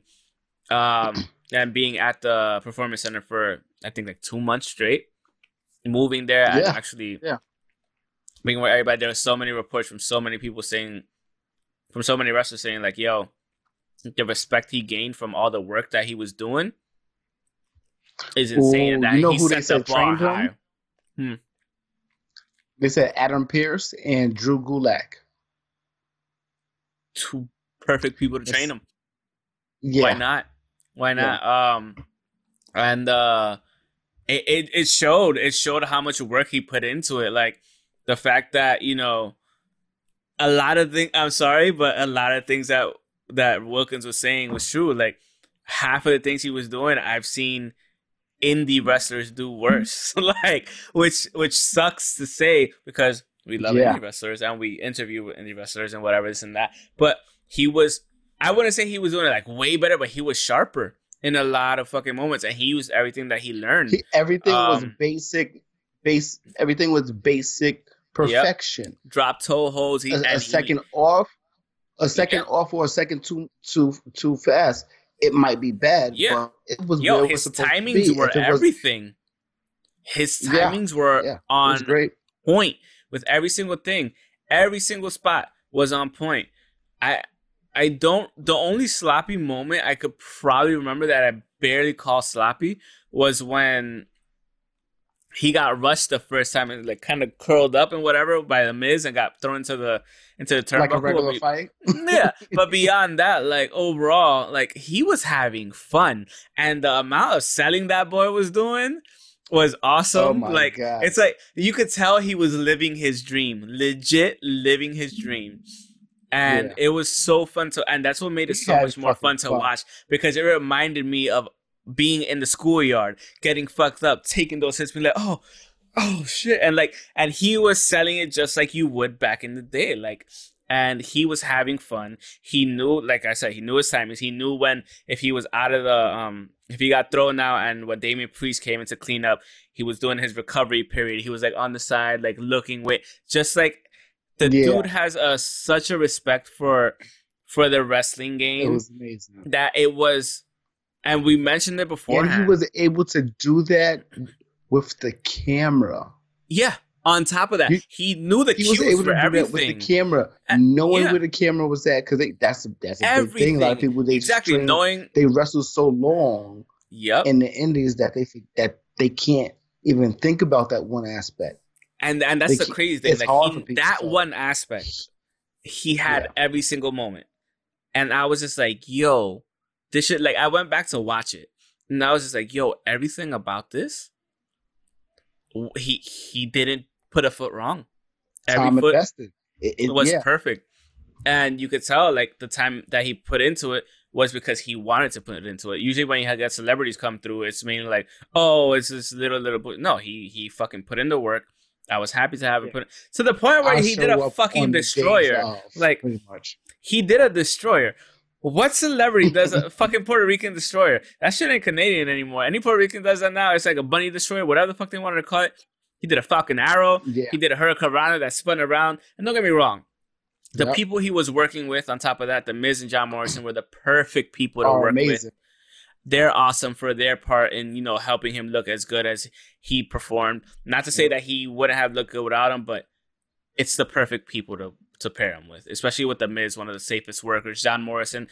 um, <clears throat> and being at the performance center for I think like two months straight. Moving there yeah. and actually yeah. being with everybody. There were so many reports from so many people saying, from so many wrestlers saying like, "Yo, the respect he gained from all the work that he was doing is insane. Ooh, that you know he who they the bar high. Hmm. They said Adam Pearce and Drew Gulak. Two perfect people to train him. Yeah. Why not? Why not? Yeah. Um, and uh, it, it it showed. It showed how much work he put into it. Like the fact that you know, a lot of things. I'm sorry, but a lot of things that that Wilkins was saying was true. Like half of the things he was doing, I've seen indie wrestlers do worse. <laughs> like which which sucks to say because we love yeah. indie wrestlers and we interview indie wrestlers and whatever this and that. But he was I wouldn't say he was doing it like way better, but he was sharper in a lot of fucking moments and he used everything that he learned. He, everything um, was basic base everything was basic perfection. Yep. Drop toe holds. He, a, a second off a second yeah. off or a second too too too fast, it might be bad. Yeah, it was yo. His timings were everything. his timings yeah, were yeah, on great. point with every single thing. Every single spot was on point. I I don't. The only sloppy moment I could probably remember that I barely call sloppy was when he got rushed the first time and like kind of curled up and whatever by the Miz and got thrown into the into the turnbuckle. Like a regular fight. <laughs> yeah, but beyond that, like overall, like he was having fun, and the amount of selling that boy was doing was oh awesome. Oh like God. it's like you could tell he was living his dream, legit living his dream. And yeah. it was so fun to, and that's what made it so much more fun to fun. watch because it reminded me of being in the schoolyard, getting fucked up, taking those hits, being like, oh, oh shit. And like, and he was selling it just like you would back in the day. Like, and he was having fun. He knew, like I said, he knew his timings. He knew when, if he was out of the, um, if he got thrown out and when Damian Priest came in to clean up, he was doing his recovery period. He was like on the side, like looking, with, just like the yeah. dude has a such a respect for for the wrestling game. It was amazing. That it was and we mentioned it before. And he was able to do that with the camera. Yeah. On top of that, he, he knew the he was able to do everything. that with the camera, knowing yeah. where the camera was at, because that's that's a everything. big thing. A lot of people they exactly strain, knowing they wrestle so long. Yep. In the indies that they that they can't even think about that one aspect. And and that's they the crazy thing. Like he, that one aspect, he had yeah. every single moment, and I was just like, "Yo, this shit like I went back to watch it and I was just like, yo, everything about this, he he didn't put a foot wrong. Every time foot invested. It, it was yeah. perfect, and you could tell like the time that he put into it was because he wanted to put it into it. Usually when you have celebrities come through, it's mainly like, oh, it's this little little. Boy. No, he he fucking put in the work. I was happy to have yeah. it put to the point where I'll he did a fucking destroyer. like he did a destroyer. What celebrity does a fucking Puerto Rican destroyer? That shit ain't Canadian anymore. Any Puerto Rican does that now. It's like a bunny destroyer, whatever the fuck they wanted to call it. He did a Falcon Arrow. Yeah. He did a Hurricanrana that spun around. And don't get me wrong, the yep. people he was working with, on top of that, the Miz and John Morrison were the perfect people to oh, work amazing. with. They're awesome for their part in you know helping him look as good as he performed. Not to say that he wouldn't have looked good without him, but it's the perfect people to to pair him with, especially with the Miz, one of the safest workers. John Morrison,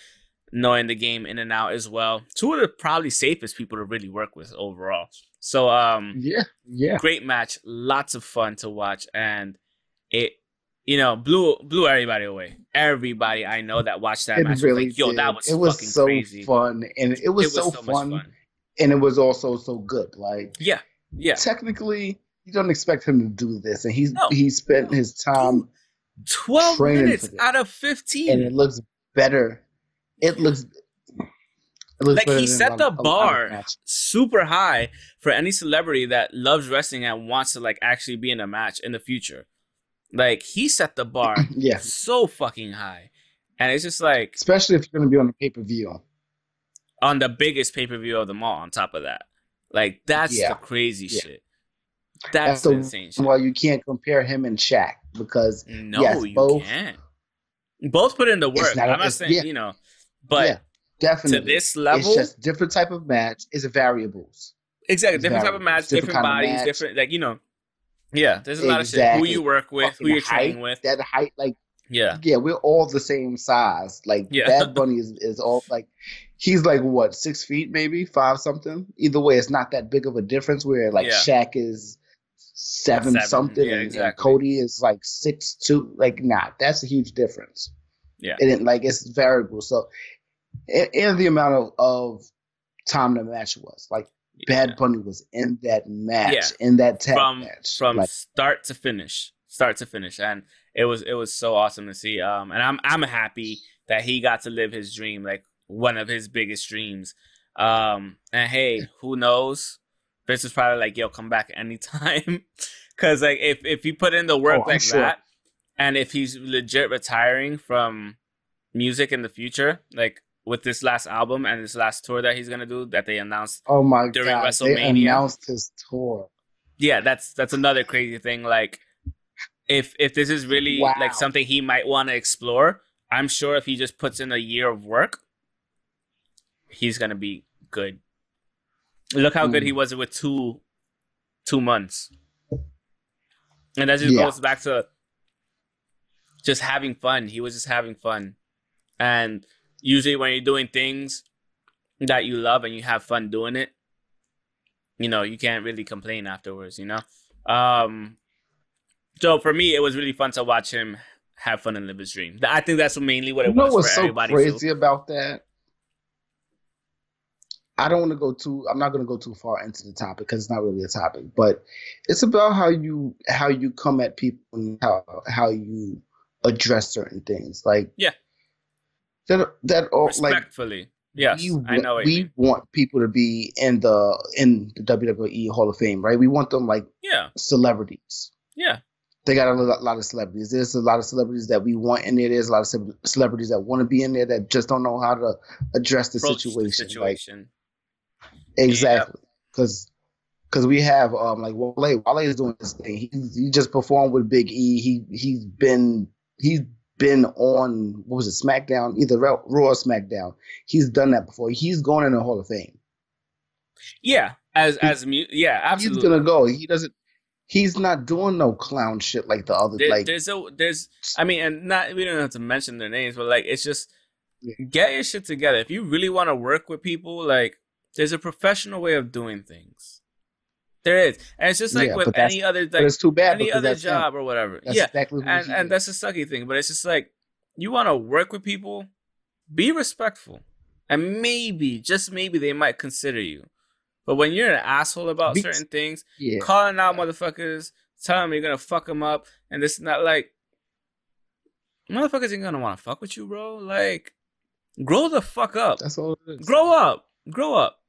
knowing the game in and out as well. Two of the probably safest people to really work with overall. So um yeah, yeah. Great match, lots of fun to watch and it you know, blew blew everybody away. Everybody I know that watched that it match really was like, "Yo, did. that was it was so crazy. fun, and it was, it was so, so fun, fun, and it was also so good. Like, yeah, yeah. Technically, you don't expect him to do this, and he's no. he spent his time 12 minutes out of 15 and it looks better it looks like he set the bar super high for any celebrity that loves wrestling and wants to like actually be in a match in the future Like he set the bar <clears throat> yeah. so fucking high. And it's just like especially if you're gonna be on the pay per view. On the biggest pay per view of them all, on top of that. Like that's yeah. the crazy yeah. shit. That's, that's the insane. Well, you can't compare him and Shaq because no, yes, you both, can't. Both put in the work. Not, I'm not saying yeah. you know, but definitely to this level, it's just different type of match. It's variables. Exactly, it's different variables. type of match, different, different bodies, match. different like you know. Yeah, there's a exactly. lot of shit. Who you work with, Fucking who you're height, training with. That height, like yeah, yeah, we're all the same size. Like yeah. Bad <laughs> Bunny is is all like he's like what six feet, maybe five something. Either way, it's not that big of a difference. Where like yeah. Shaq is seven, seven. something, yeah, exactly. and Cody is like six two. Like, nah, that's a huge difference. Yeah, and it, like it's variable. So, and, and the amount of, of time the match was like yeah. Bad Bunny was in that match, yeah. in that tag from, match, from like, start to finish, start to finish, and it was it was so awesome to see. Um, and I'm I'm happy that he got to live his dream, like one of his biggest dreams. Um, and hey, who knows? Vince was probably like, "Yo, come back anytime," <laughs> because like if if he put in the work oh, like sure. that, and if he's legit retiring from music in the future, like with this last album and this last tour that he's gonna do that they announced. Oh my during god! WrestleMania. They announced his tour. Yeah, that's that's another crazy thing. Like, if if this is really wow. like something he might want to explore, I'm sure if he just puts in a year of work, he's gonna be good. Look how mm. good he hmm. was with two two months, and that just yeah. goes back to just having fun. He was just having fun, and usually when you're doing things that you love and you have fun doing it, you know, you can't really complain afterwards, you know? Um, so for me, it was really fun to watch him have fun and live his dream. I think that's mainly what it you know was what's for so everybody. crazy too. about that? I don't want to go too. I'm not going to go too far into the topic because it's not really a topic. But it's about how you how you come at people and how how you address certain things. Like yeah, that that all respectfully. Like, yes, we, I know. we want people to be in the in the WWE Hall of Fame, right? We want them like yeah celebrities. Yeah, they got a lot of celebrities. There's a lot of celebrities that we want in there. There's a lot of celebrities that want to be in there that just don't know how to address the Approach situation. The situation. Like, exactly, because. Because we have um like Wale, Wale is doing this thing. He he just performed with Big E. He he's been he's been on what was it SmackDown, either Raw or SmackDown. He's done that before. He's going in the Hall of Fame. Yeah, as he, as yeah, absolutely. He's gonna go. He doesn't. He's not doing no clown shit like the other. There, like there's a there's. I mean, and not we don't have to mention their names, but like it's just yeah. get your shit together. If you really want to work with people, like there's a professional way of doing things. There is, and it's just like yeah, with any other, like it's too bad any other job him. or whatever. That's yeah, exactly and and that's a sucky thing. But it's just like you want to work with people, be respectful, and maybe, just maybe, they might consider you. But when you're an asshole about be- certain things, yeah. calling out motherfuckers, telling them you're gonna fuck them up, and this that, like motherfuckers ain't gonna want to fuck with you, bro. Like, grow the fuck up. That's all. It is. Grow up. Grow up.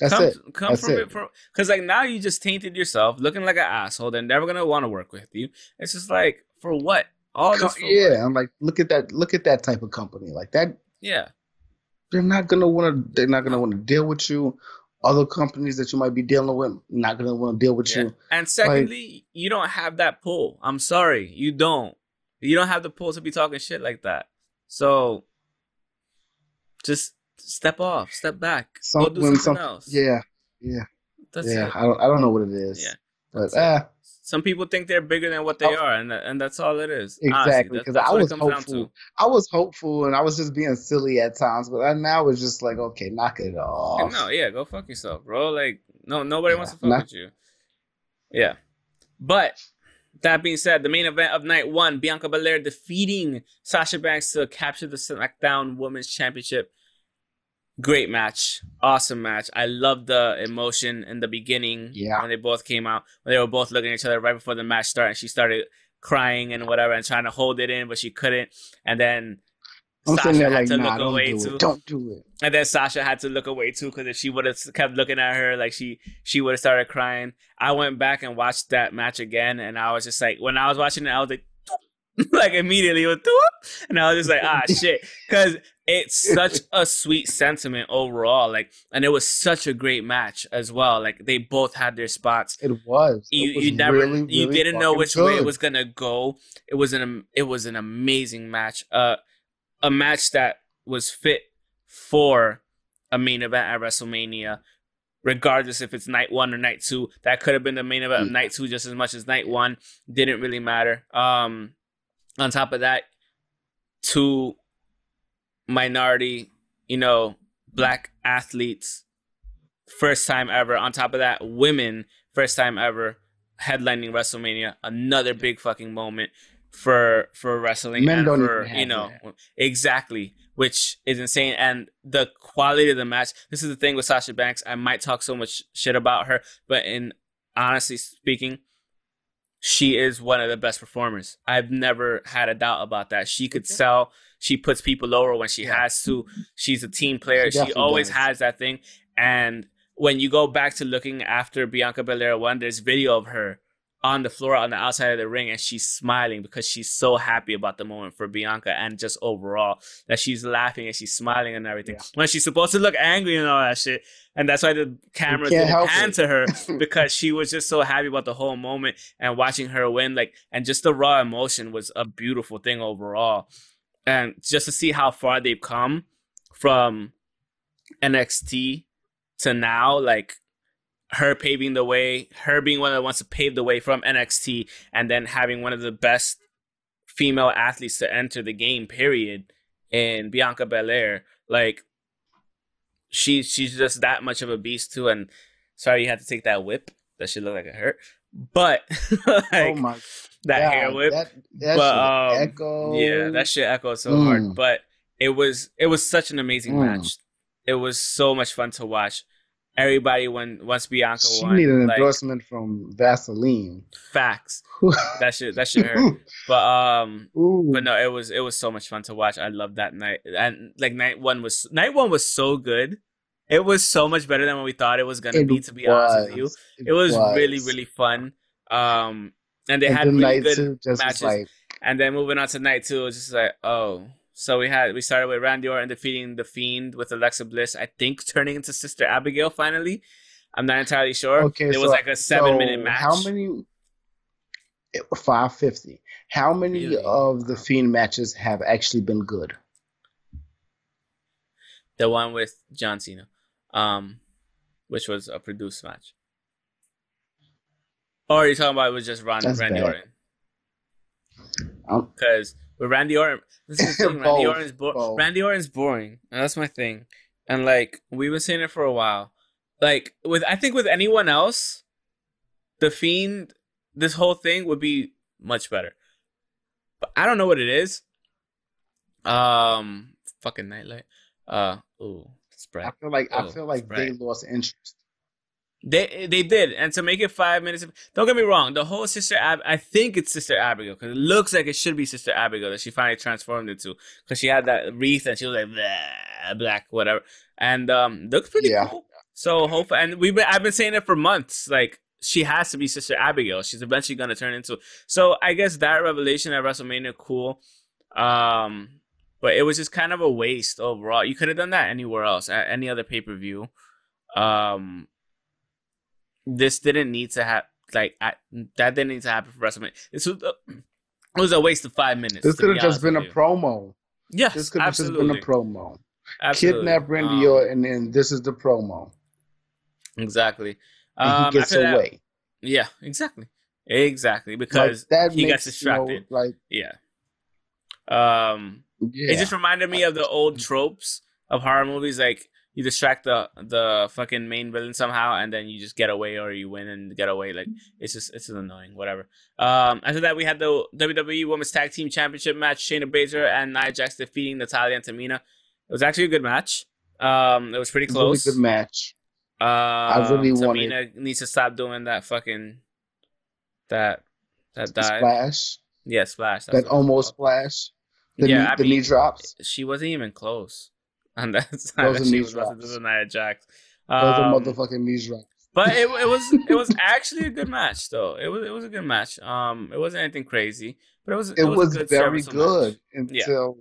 That's come, it. Come That's from it, because like now you just tainted yourself, looking like an asshole. They're never gonna want to work with you. It's just like for what? All this yeah, what? I'm like, look at that. Look at that type of company like that. Yeah, they're not gonna want to. They're not gonna want to deal with you. Other companies that you might be dealing with not gonna want to deal with yeah. you. And secondly, like, you don't have that pull. I'm sorry, you don't. You don't have the pull to be talking shit like that. So, just step off, step back, some, go do something some, else. Yeah, yeah, That's yeah. It. I don't, I don't know what it is. Yeah, but ah. Some people think they're bigger than what they oh, are, and and that's all it is. Exactly, because I was hopeful. I was hopeful, and I was just being silly at times. But now it's just like, okay, knock it off. No, yeah, go fuck yourself, bro. Like, no, nobody yeah, wants to fuck with you. Yeah, but that being said, the main event of night one, Bianca Belair defeating Sasha Banks to capture the SmackDown Women's Championship great match awesome match i love the emotion in the beginning yeah when they both came out when they were both looking at each other right before the match started and she started crying and whatever and trying to hold it in but she couldn't and then I'm Sasha had like, to nah, look away do too. Don't do it. And then Sasha had to look away too because if she would have kept looking at her, like she she would have started crying. I went back and watched that match again, and I was just like, when I was watching it, I was like, <laughs> like immediately with <laughs> and I was just like, ah <laughs> shit. Cause it's such a sweet sentiment overall. Like and it was such a great match as well. Like they both had their spots. It was. You it was you never really, really you didn't know which good. way it was gonna go. It was an it was an amazing match. Uh a match that was fit for a main event at WrestleMania regardless if it's night one or night two. That could have been the main event of night two just as much as night one. Didn't really matter. Um, on top of that, two minority, you know, black athletes, first time ever. On top of that, women, first time ever headlining WrestleMania. Another big fucking moment for for wrestling Men and for you know that. exactly which is insane and the quality of the match this is the thing with Sasha Banks I might talk so much shit about her but in honestly speaking she is one of the best performers. I've never had a doubt about that. She could sell. She puts people over when she has to. She's a team player. She, she always does. has that thing. And when you go back to looking after Bianca Belair one, there's video of her on the floor on the outside of the ring and she's smiling because she's so happy about the moment for Bianca and just overall that she's laughing and she's smiling and everything. Yeah. When she's supposed to look angry and all that shit. And that's why the camera didn't pan to her <laughs> because she was just so happy about the whole moment and watching her win. Like and just the raw emotion was a beautiful thing overall. And just to see how far they've come from NXT to now, like her paving the way, her being one that wants to pave the way from NXT, and then having one of the best female athletes to enter the game, period, in Bianca Belair. Like she she's just that much of a beast too. And sorry you had to take that whip. That should look like it hurt. But <laughs> like, oh my that God, hair whip. That, that but um, echo. yeah, that shit echoed so mm. hard. But it was it was such an amazing mm. match. It was so much fun to watch everybody when once Bianca she won. need an like, endorsement from Vaseline. Facts. <laughs> that should that should hurt. <laughs> But um, Ooh. but no, it was it was so much fun to watch. I loved that night, and like night one was night one was so good. It was so much better than what we thought it was gonna it be. To be was. honest with you, it, it was, was, really really fun. Um, and they and had really good matches. Like... And then moving on to night two, it was just like oh so we had we started with Randy Orton defeating the Fiend with Alexa Bliss. I think <laughs> turning into Sister Abigail finally. I'm not entirely sure. Okay, it so, was like a seven so minute match. How many? Five fifty. How many really? of the Fiend matches have actually been good? The one with John Cena, um, which was a produced match. Or are you talking about it was just Ron, Randy bad. Orton? Because with Randy Orton, this is the thing. <laughs> Randy Orton's bo- Randy Orton's boring, and that's my thing. And like we've been saying it for a while. Like with I think with anyone else, the Fiend, this whole thing would be much better. But I don't know what it is. Um, fucking nightlight. Uh, ooh, spread. I feel like ooh, I feel like spread. they lost interest. They they did, and to make it five minutes. Don't get me wrong. The whole Sister Ab, I think it's Sister Abigail because it looks like it should be Sister Abigail that she finally transformed into because she had that wreath and she was like blah, black whatever, and um looks pretty yeah. cool. So hopefully, and we've been I've been saying it for months. Like she has to be Sister Abigail. She's eventually gonna turn into. So I guess that revelation at WrestleMania cool. Um, but it was just kind of a waste overall. You could have done that anywhere else at any other pay per view. Um, this didn't need to have like I, that didn't need to happen for WrestleMania. This was a, it was a waste of five minutes. This could have just been a you. promo. Yes, this could have just been a promo. Absolutely. Kidnap Randy um, and then this is the promo. Exactly. And um, he gets away. That, yeah, exactly. Exactly because like, he gets distracted. You know, like yeah. Um, yeah. it just reminded me of the old tropes of horror movies, like you distract the the fucking main villain somehow and then you just get away or you win and get away like it's just it's just annoying whatever. Um after that we had the WWE Women's Tag Team Championship match Shayna Baszler and Nia Jax defeating Natalya and Tamina. It was actually a good match. Um it was pretty close really good match. Uh I really Tamina wanted... needs to stop doing that fucking that that dive. splash? Yeah splash that almost splash? The yeah knee, I the mean, knee drops? she wasn't even close on that <laughs> side. Those that she was about to Nia Jax. Um, Those are motherfucking knees drops. but it, it was <laughs> it was actually a good match though. It was it was a good match. Um, it wasn't anything crazy, but it was it, it was, was very good match. until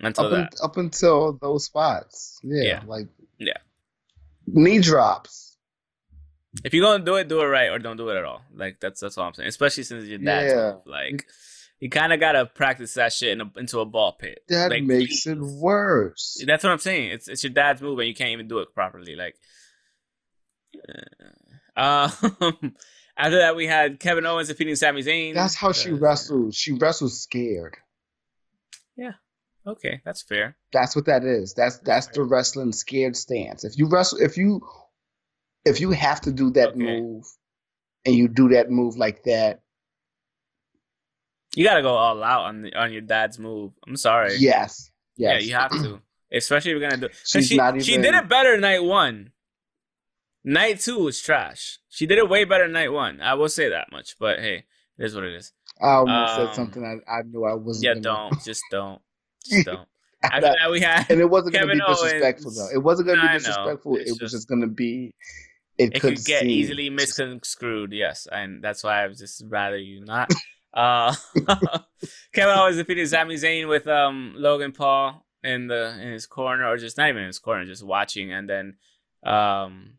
yeah. until up, that. In, up until those spots. Yeah, yeah, like yeah, knee drops. If you're gonna do it, do it right, or don't do it at all. Like that's that's all I'm saying. Especially since your dad's yeah. like you kind of gotta practice that shit in a, into a ball pit. That like, makes it worse. That's what I'm saying. It's it's your dad's move, and you can't even do it properly. Like, uh, <laughs> after that, we had Kevin Owens defeating Sami Zayn. That's how she uh, wrestled. She wrestled scared. Yeah. Okay, that's fair. That's what that is. That's that's the wrestling scared stance. If you wrestle, if you if you have to do that okay. move, and you do that move like that, you got to go all out on the, on your dad's move. I'm sorry. Yes. Yes. Yeah, you have to. <clears throat> Especially if you're gonna do. She's she, not even... she did it better night one. Night two was trash. She did it way better night one. I will say that much. But hey, it is what it is. I almost um, said something I, I knew I wasn't. Yeah, gonna... don't. <laughs> Just don't. Just don't. <laughs> After that, we had and it wasn't going to be disrespectful Owens. though. It wasn't going to be disrespectful. It was just going to be. It, it could, could get easily misconstrued. Yes, and that's why I was just rather you not. <laughs> Uh, <laughs> Kevin Owens defeated Sami Zayn with um Logan Paul in the in his corner, or just not even in his corner, just watching, and then um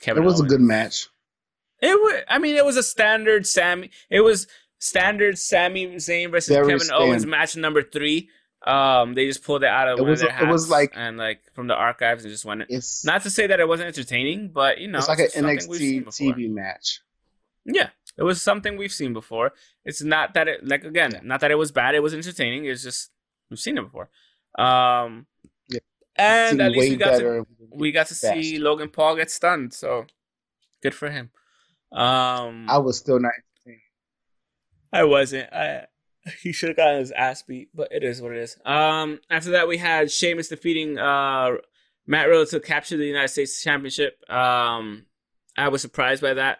Kevin. It was Owens. a good match. It was. I mean, it was a standard Sami. It was standard Sami Zayn versus Very Kevin stand. Owens match number three. Um, they just pulled it out of it was, It was like and like from the archives and just went. It's not to say that it wasn't entertaining, but you know, it's like an NXT TV match. Yeah, it was something we've seen before. It's not that it like again, not that it was bad. It was entertaining. It's just we've seen it before. Um, yeah. and at least we got to we got to see Logan Paul get stunned. So good for him. Um, I was still not. I wasn't. I he should have gotten his ass beat, but it is what it is. Um, after that, we had Sheamus defeating uh Matt Riddle to capture the United States Championship. Um, I was surprised by that.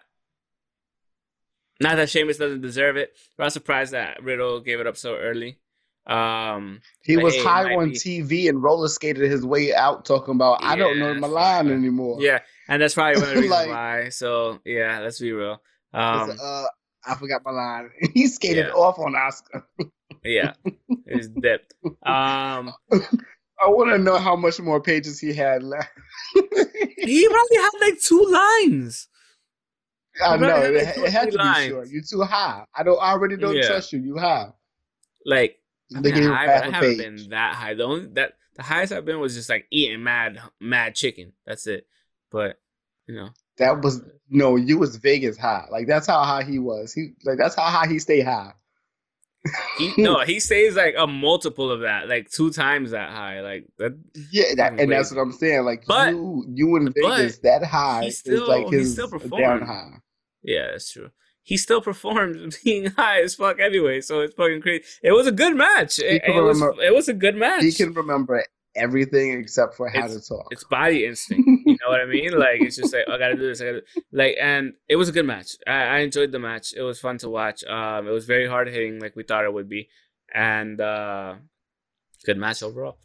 Not that Sheamus doesn't deserve it, but I'm surprised that Riddle gave it up so early. Um, he was high on be. TV and roller skated his way out, talking about yeah, "I don't know my line anymore." Yeah, and that's probably one of the <laughs> reasons like, why. So yeah, let's be real. Um, uh, I forgot my line. <laughs> he skated yeah. off on Asuka. <laughs> yeah, he's dipped. Um, I want to know how much more pages he had left. he probably had like two lines. I know it, it had to lines. be short. You're too high. I don't. I already don't yeah. trust you. You high. Like I, mean, I, I haven't been that high. The only that the highest I've been was just like eating mad mad chicken. That's it. But you know that was no. You was Vegas high. Like that's how high he was. He like that's how high he stayed high. he, <laughs> no, he stays like a multiple of that, like two times that high. Like that. Yeah, that, and that's what I'm saying. Like but, you, you in Vegas that high still, is like his still down high. Yeah, that's true. He still <laughs> performed being high as fuck anyway, so it's fucking crazy. It was a good match. It, it, was, it was a good match. He can remember everything except for how it's, to talk. It's body instinct. You know what I mean? Like it's just like I gotta do this. I gotta like, and it was a good match. I, I enjoyed the match. It was fun to watch. Um, it was very hard hitting, like we thought it would be, and uh, good match overall.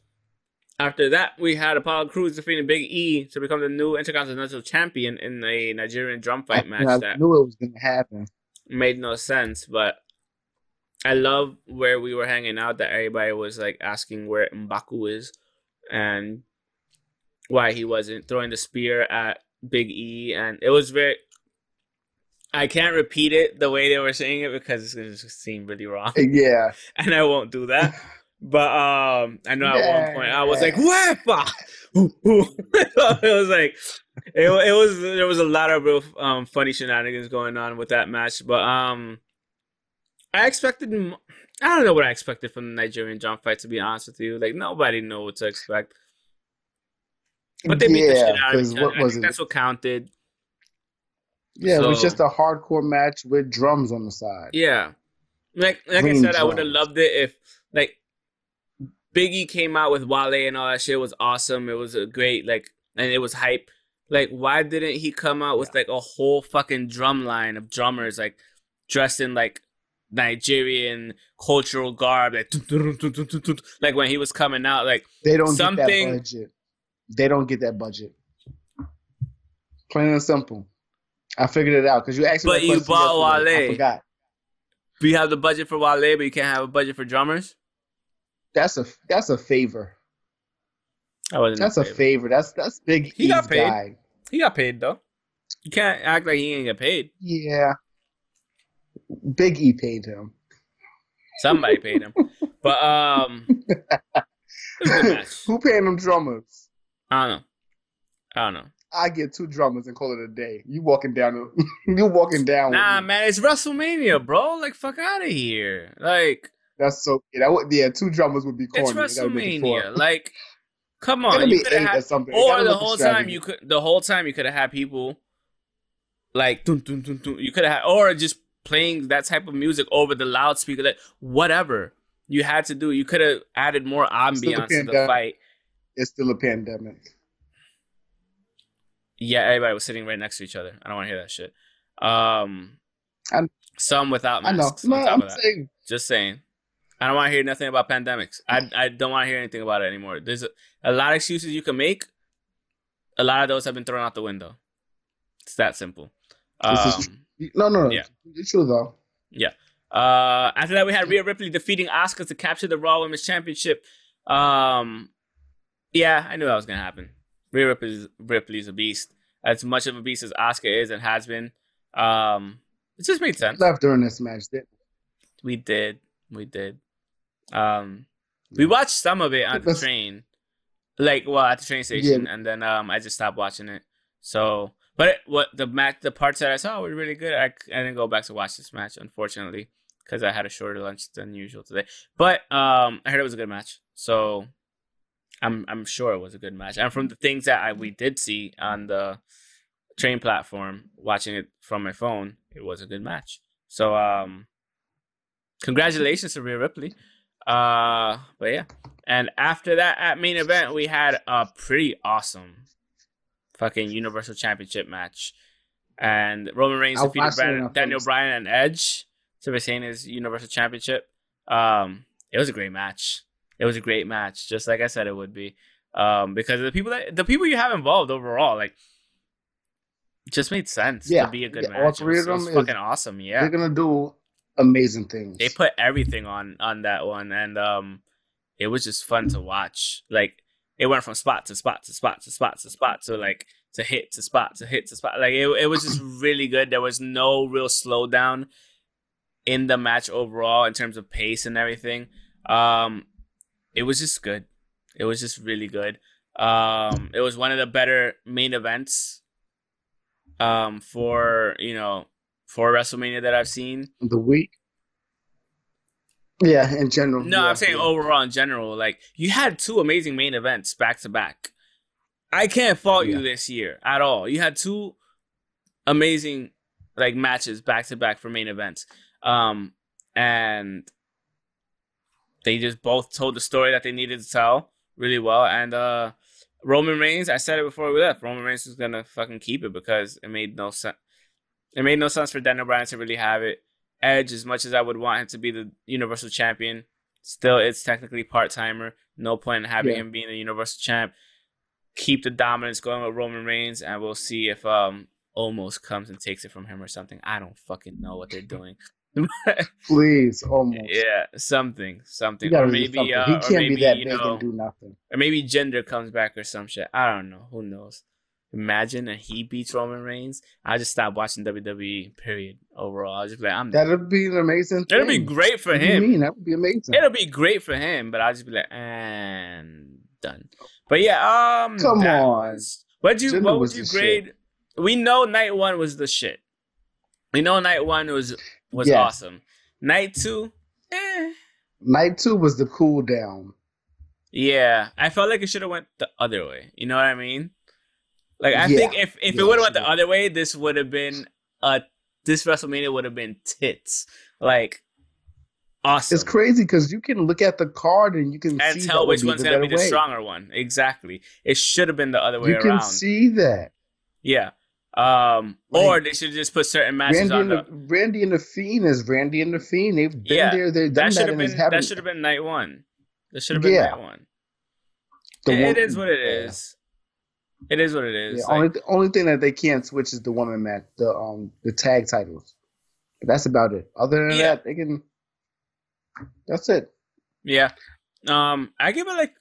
After that, we had Apollo Crews defeating Big E to become the new Intercontinental Champion in a Nigerian drum fight match. I that knew it was going to happen. Made no sense, but I love where we were hanging out. That everybody was like asking where Mbaku is and why he wasn't throwing the spear at Big E, and it was very. I can't repeat it the way they were saying it because it's gonna seem really wrong. Yeah, <laughs> and I won't do that. <laughs> But um, I know at one point I was like, "Wepa!" <laughs> it was like it, it was there was a lot of real um, funny shenanigans going on with that match. But um, I expected. I don't know what I expected from the Nigerian jump fight. To be honest with you, like nobody knew what to expect. But they beat yeah, the shit out of each other. I think that's what counted. Yeah, so, it was just a hardcore match with drums on the side. Yeah, like like Green I said, drums. I would have loved it if like Biggie came out with Wale and all that shit was awesome. It was a great like, and it was hype. Like, why didn't he come out with like a whole fucking drum line of drummers like dressed in like Nigerian cultural garb, like like when he was coming out, like they don't something. Get that budget. They don't get that budget. Plain and simple. I figured it out because you actually. But you bought Wale. I forgot. You have the budget for Wale, but you can't have a budget for drummers? That's a that's a favor. That's a favor. favor. That's that's big. He got paid. Guy. He got paid though. You can't act like he ain't get paid. Yeah. Big E paid him. Somebody paid him. <laughs> But um Who paid them drummers? I don't know. I don't know. I get two drummers and call it a day. You walking down, <laughs> you walking down. Nah, man, it's WrestleMania, bro. Like, fuck out of here. Like, that's so. Yeah, that would, yeah, two drummers would be corny. It's WrestleMania. like, come on, you could have something. Or the whole time you could, the whole time you could have had people like, dun, dun, dun, dun. you could have, or just playing that type of music over the loudspeaker, like whatever you had to do. You could have added more ambiance to the fight. It's still a pandemic. Yeah, everybody was sitting right next to each other. I don't want to hear that shit. Um, I'm, some without masks. I know. No, I'm saying. Just saying. I don't want to hear nothing about pandemics. I, I don't want to hear anything about it anymore. There's a, a lot of excuses you can make. A lot of those have been thrown out the window. It's that simple. Um, no, no, no. Yeah. It's true though. Yeah. Uh, after that, we had Rhea Ripley defeating Asuka to capture the Raw Women's Championship. Um, yeah, I knew that was gonna happen. Rhea Ripley's, Ripley's a beast. As much of a beast as Asuka is and has been. Um, it just made sense. Left during this match, did we? Did we did? Um, we watched some of it on the train, like well at the train station, yeah. and then um I just stopped watching it. So but it, what the match, the parts that I saw were really good. I, I didn't go back to watch this match, unfortunately, because I had a shorter lunch than usual today. But um, I heard it was a good match, so I'm I'm sure it was a good match. And from the things that I, we did see on the train platform, watching it from my phone, it was a good match. So um, congratulations to Rhea Ripley. Uh, but yeah, and after that, at main event, we had a pretty awesome fucking Universal Championship match. And Roman Reigns I'll defeated Bryan, Daniel Bryan and Edge to retain his Universal Championship. Um, it was a great match. It was a great match, just like I said it would be. Um, because the people that the people you have involved overall, like, just made sense yeah. to be a good yeah, match. All three of them is, fucking awesome. Yeah, they're gonna do amazing things. They put everything on on that one, and um, it was just fun to watch. Like it went from spot to spot to spot to spot to spot to like to hit to spot to hit to spot. Like it, it was just <clears throat> really good. There was no real slowdown in the match overall in terms of pace and everything. Um, it was just good. It was just really good. Um, it was one of the better main events um, for you know for WrestleMania that I've seen. The week. Yeah, in general. No, yeah, I'm saying yeah. overall in general. Like you had two amazing main events back to back. I can't fault yeah. you this year at all. You had two amazing like matches back to back for main events. Um and they just both told the story that they needed to tell really well. And uh Roman Reigns, I said it before we left, Roman Reigns is gonna fucking keep it because it made no sense. It made no sense for Daniel Bryan to really have it. Edge, as much as I would want him to be the Universal Champion, still it's technically part timer. No point in having yeah. him being the Universal Champ. Keep the dominance going with Roman Reigns, and we'll see if um Omos comes and takes it from him or something. I don't fucking know what they're doing. <laughs> Please, almost. Yeah, something, something, or maybe something. Uh, he can't maybe, be that big know, and do nothing. Or maybe Jinder comes back or some shit. I don't know. Who knows? Imagine and he beats Roman Reigns, I just stop watching WWE. Period. Overall, I just be like, I'm. That'd be an amazing. It'll be great for what him. mean that would be amazing? It'll be great for him, but I'll just be like, and done. But yeah, um, come on. Was, what'd you? what would you grade? Shit. We know night one was the shit. We know night one was was yes. awesome. Night two, eh. Night two was the cool down. Yeah, I felt like it should have went the other way. You know what I mean? Like I yeah. think if if yeah, it would have went the other way, this would have been uh this WrestleMania would have been tits. Like awesome. It's crazy because you can look at the card and you can and tell which one's gonna be the way. stronger one. Exactly. It should have been the other way you around. You can see that. Yeah. Um, like, or they should just put certain matches Randy on the, the Randy and the Fiend is Randy and the Fiend. They've been yeah, there. They've done that. Should have been that should have been night one. That should have been yeah. night one. It, it is what it is. It is what it is. Yeah, like, only the only thing that they can't switch is the woman match, the um the tag titles. But that's about it. Other than yeah. that, they can. That's it. Yeah. Um, I give it like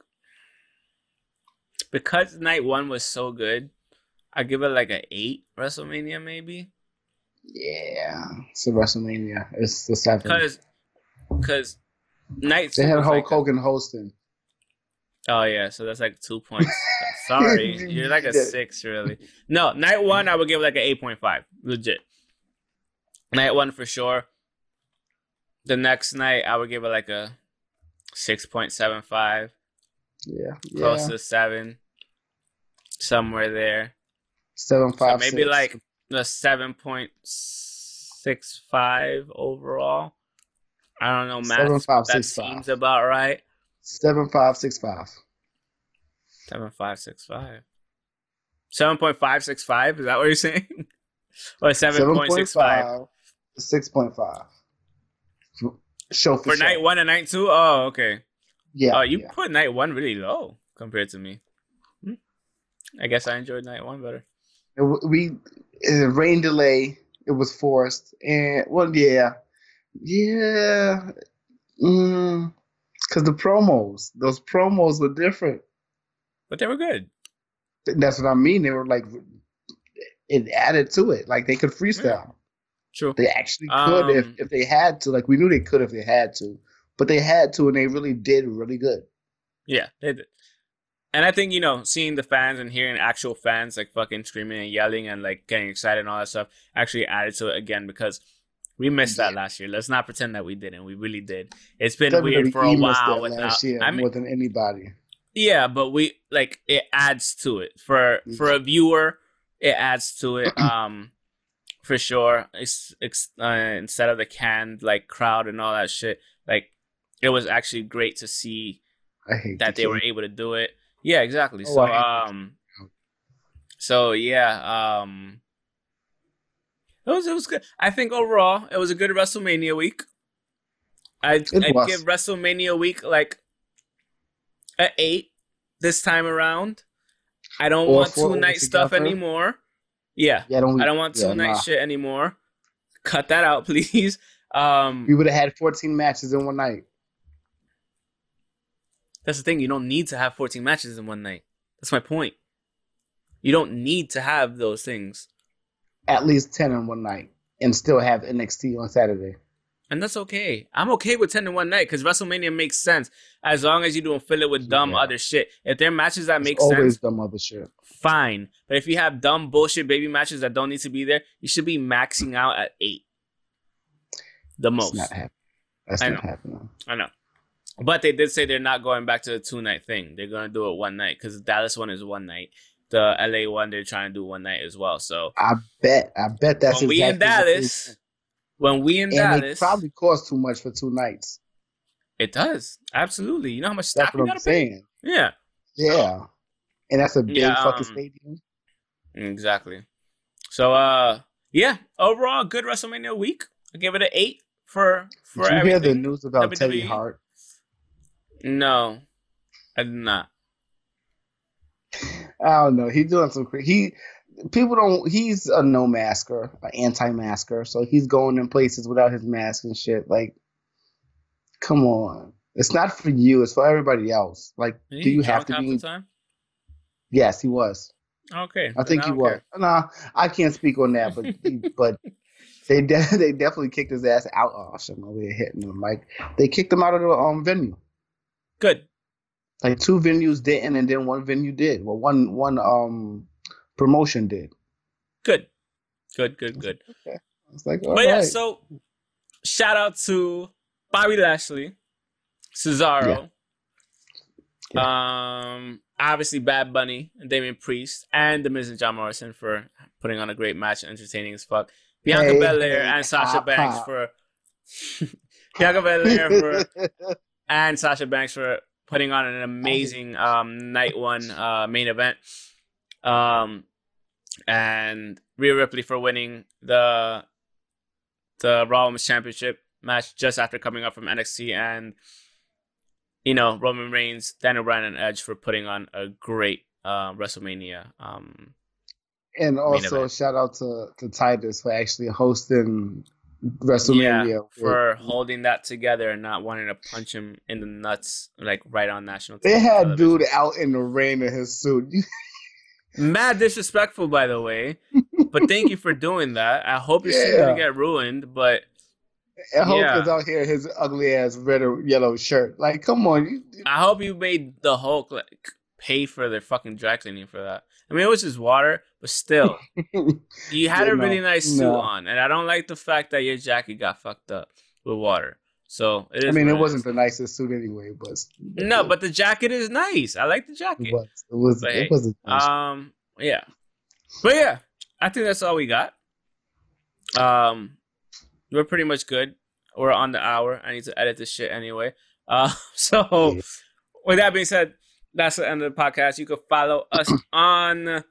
because night one was so good. I give it like an eight WrestleMania maybe. Yeah, it's a WrestleMania. It's the seven. Because, because night they had Hulk like Hogan hosting. Oh yeah, so that's like two points. <laughs> Sorry, <laughs> you're like a six, really. No, night one I would give like an eight point five, legit. Night one for sure. The next night I would give it like a six point seven five. Yeah, close yeah. to seven, somewhere there. Seven five. So maybe six. like a seven point six five overall. I don't know, math. Seven, five, that six, seems five. about right. Seven five six five. Seven five six five. Seven point five six five. Is that what you're saying? <laughs> or seven point six five. Six point five. Show for, for show. night one and night two. Oh, okay. Yeah. Oh, you yeah. put night one really low compared to me. Hmm. I guess I enjoyed night one better. We rain delay. It was forced, and well, yeah, yeah. Mm, because the promos, those promos were different. But they were good. That's what I mean. They were like, it added to it. Like they could freestyle. Yeah. True. They actually could um, if, if they had to. Like we knew they could if they had to, but they had to, and they really did really good. Yeah, they did. And I think you know, seeing the fans and hearing actual fans like fucking screaming and yelling and like getting excited and all that stuff actually added to it again because we missed that last year. Let's not pretend that we didn't. We really did. It's been WWE weird for a while without I mean, more than anybody. Yeah, but we like it adds to it for for a viewer. It adds to it. <clears throat> Um, for sure. It's, it's uh, instead of the canned like crowd and all that shit. Like it was actually great to see that they were able to do it. Yeah, exactly. Oh, so um, so yeah, um, it was it was good. I think overall it was a good WrestleMania week. I'd, I'd give WrestleMania week like a eight this time around. I don't or want two night stuff anymore. Yeah, yeah I don't, I don't want two yeah, night nah. shit anymore. Cut that out, <laughs> please. Um, we would have had 14 matches in one night. That's the thing. You don't need to have 14 matches in one night. That's my point. You don't need to have those things at least 10 in one night and still have NXT on Saturday. And that's okay. I'm okay with 10 in one night because WrestleMania makes sense as long as you don't fill it with dumb yeah. other shit. If there are matches that it's make always sense, always dumb other shit. Fine. But if you have dumb bullshit baby matches that don't need to be there, you should be maxing out at eight. The most. That's not happening. That's I not happening. I know. But they did say they're not going back to the two night thing. They're gonna do it one night because Dallas one is one night the LA one they're trying to do one night as well. So I bet, I bet that's when we in Dallas. When we in and Dallas, it probably costs too much for two nights. It does absolutely. You know how much stuff you gotta pay. Yeah, yeah, and that's a big yeah, fucking um, stadium. Exactly. So, uh, yeah, overall, good WrestleMania week. I give it an eight for for. Did you everything. hear the news about WWE? Teddy Hart? No, I did not. I don't know. He's doing some. He people don't. He's a no masker, an anti masker. So he's going in places without his mask and shit. Like, come on. It's not for you. It's for everybody else. Like, do you have to be? Time? Yes, he was. Okay, I think he was. Nah, I can't speak on that, but <laughs> but they de- <laughs> they definitely kicked his ass out. Oh, shit, over here hitting him. Like they kicked him out of the um venue. Good. Like two venues didn't, and then one venue did. Well, one one um promotion did. Good, good, good, good. Okay. It's like, but right. yeah, so shout out to Bobby Lashley, Cesaro. Yeah. Yeah. Um, obviously Bad Bunny and Damian Priest and The Miz and John Morrison for putting on a great match, entertaining as fuck. Bianca hey, Belair hey, and Sasha pop, Banks pop. for <laughs> Bianca Belair for <laughs> and Sasha Banks for putting on an amazing um, night one uh, main event. Um, and Rhea Ripley for winning the the Raw Women's Championship match just after coming up from NXT, and you know Roman Reigns, Daniel Bryan, and Edge for putting on a great uh, WrestleMania. Um, and also shout out to to Titus for actually hosting WrestleMania yeah, for holding that together and not wanting to punch him in the nuts like right on national. They had television. dude out in the rain in his suit. <laughs> Mad disrespectful, by the way. But thank you for doing that. I hope you're yeah. gonna get ruined, but I hope yeah. out here his ugly ass red or yellow shirt. Like, come on. I hope you made the Hulk like pay for their fucking dry cleaning for that. I mean, it was just water, but still, <laughs> you had yeah, a really nice suit no. on, and I don't like the fact that your jacket got fucked up with water. So I mean, it wasn't the nicest suit anyway, but, but no, but the jacket is nice. I like the jacket. It was. It was. But, it was nice. Um. Yeah. But yeah, I think that's all we got. Um, we're pretty much good. We're on the hour. I need to edit this shit anyway. Uh, <laughs> so yeah. with that being said, that's the end of the podcast. You can follow us <clears throat> on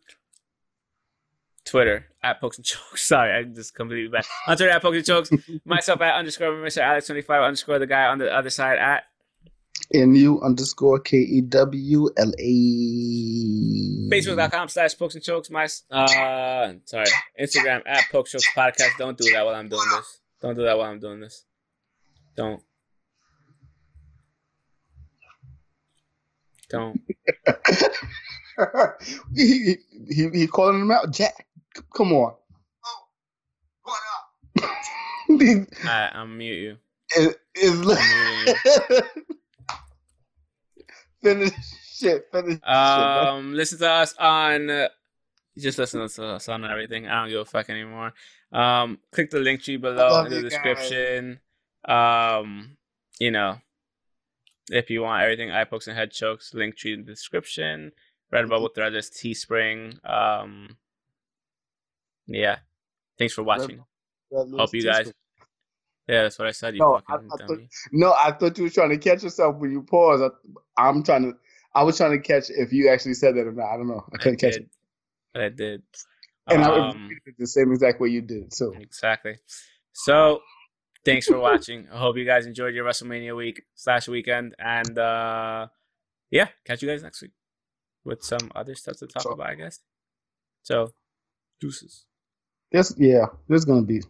Twitter at Pokes and Chokes. <laughs> Sorry, I just completely bad. On Twitter at Pokes and Chokes. <laughs> Myself at underscore Mr. Alex twenty five underscore the guy on the other side at NU underscore K E W L A. Facebook.com slash Pokes and Chokes. My uh sorry. Instagram at Pokes Chokes Podcast. Don't do that while I'm doing this. Don't do that while I'm doing this. Don't. Don't. he, <laughs> he he calling him out, Jack. Come on. Oh, what up? Alright, I'm mute you. <laughs> It, it's <laughs> finish shit. Finish um, shit, listen to us on. Uh, just listen to us on everything. I don't give a fuck anymore. Um, click the link tree below in the description. Guys. Um, you know, if you want everything eye pokes and head chokes, link tree in the description. Redbubble Threads, Teespring. Um, yeah. Thanks for watching. Red, Red Hope you guys. Yeah, that's what I said. You no, I, I thought, no, I thought you were trying to catch yourself when you paused. I, am trying to. I was trying to catch if you actually said that or not. I don't know. <laughs> I couldn't I catch it. But I did. And um, I repeated the same exact way you did. So exactly. So thanks for watching. I hope you guys enjoyed your WrestleMania week slash weekend, and uh yeah, catch you guys next week with some other stuff to talk so, about, I guess. So, deuces. This yeah, there's gonna be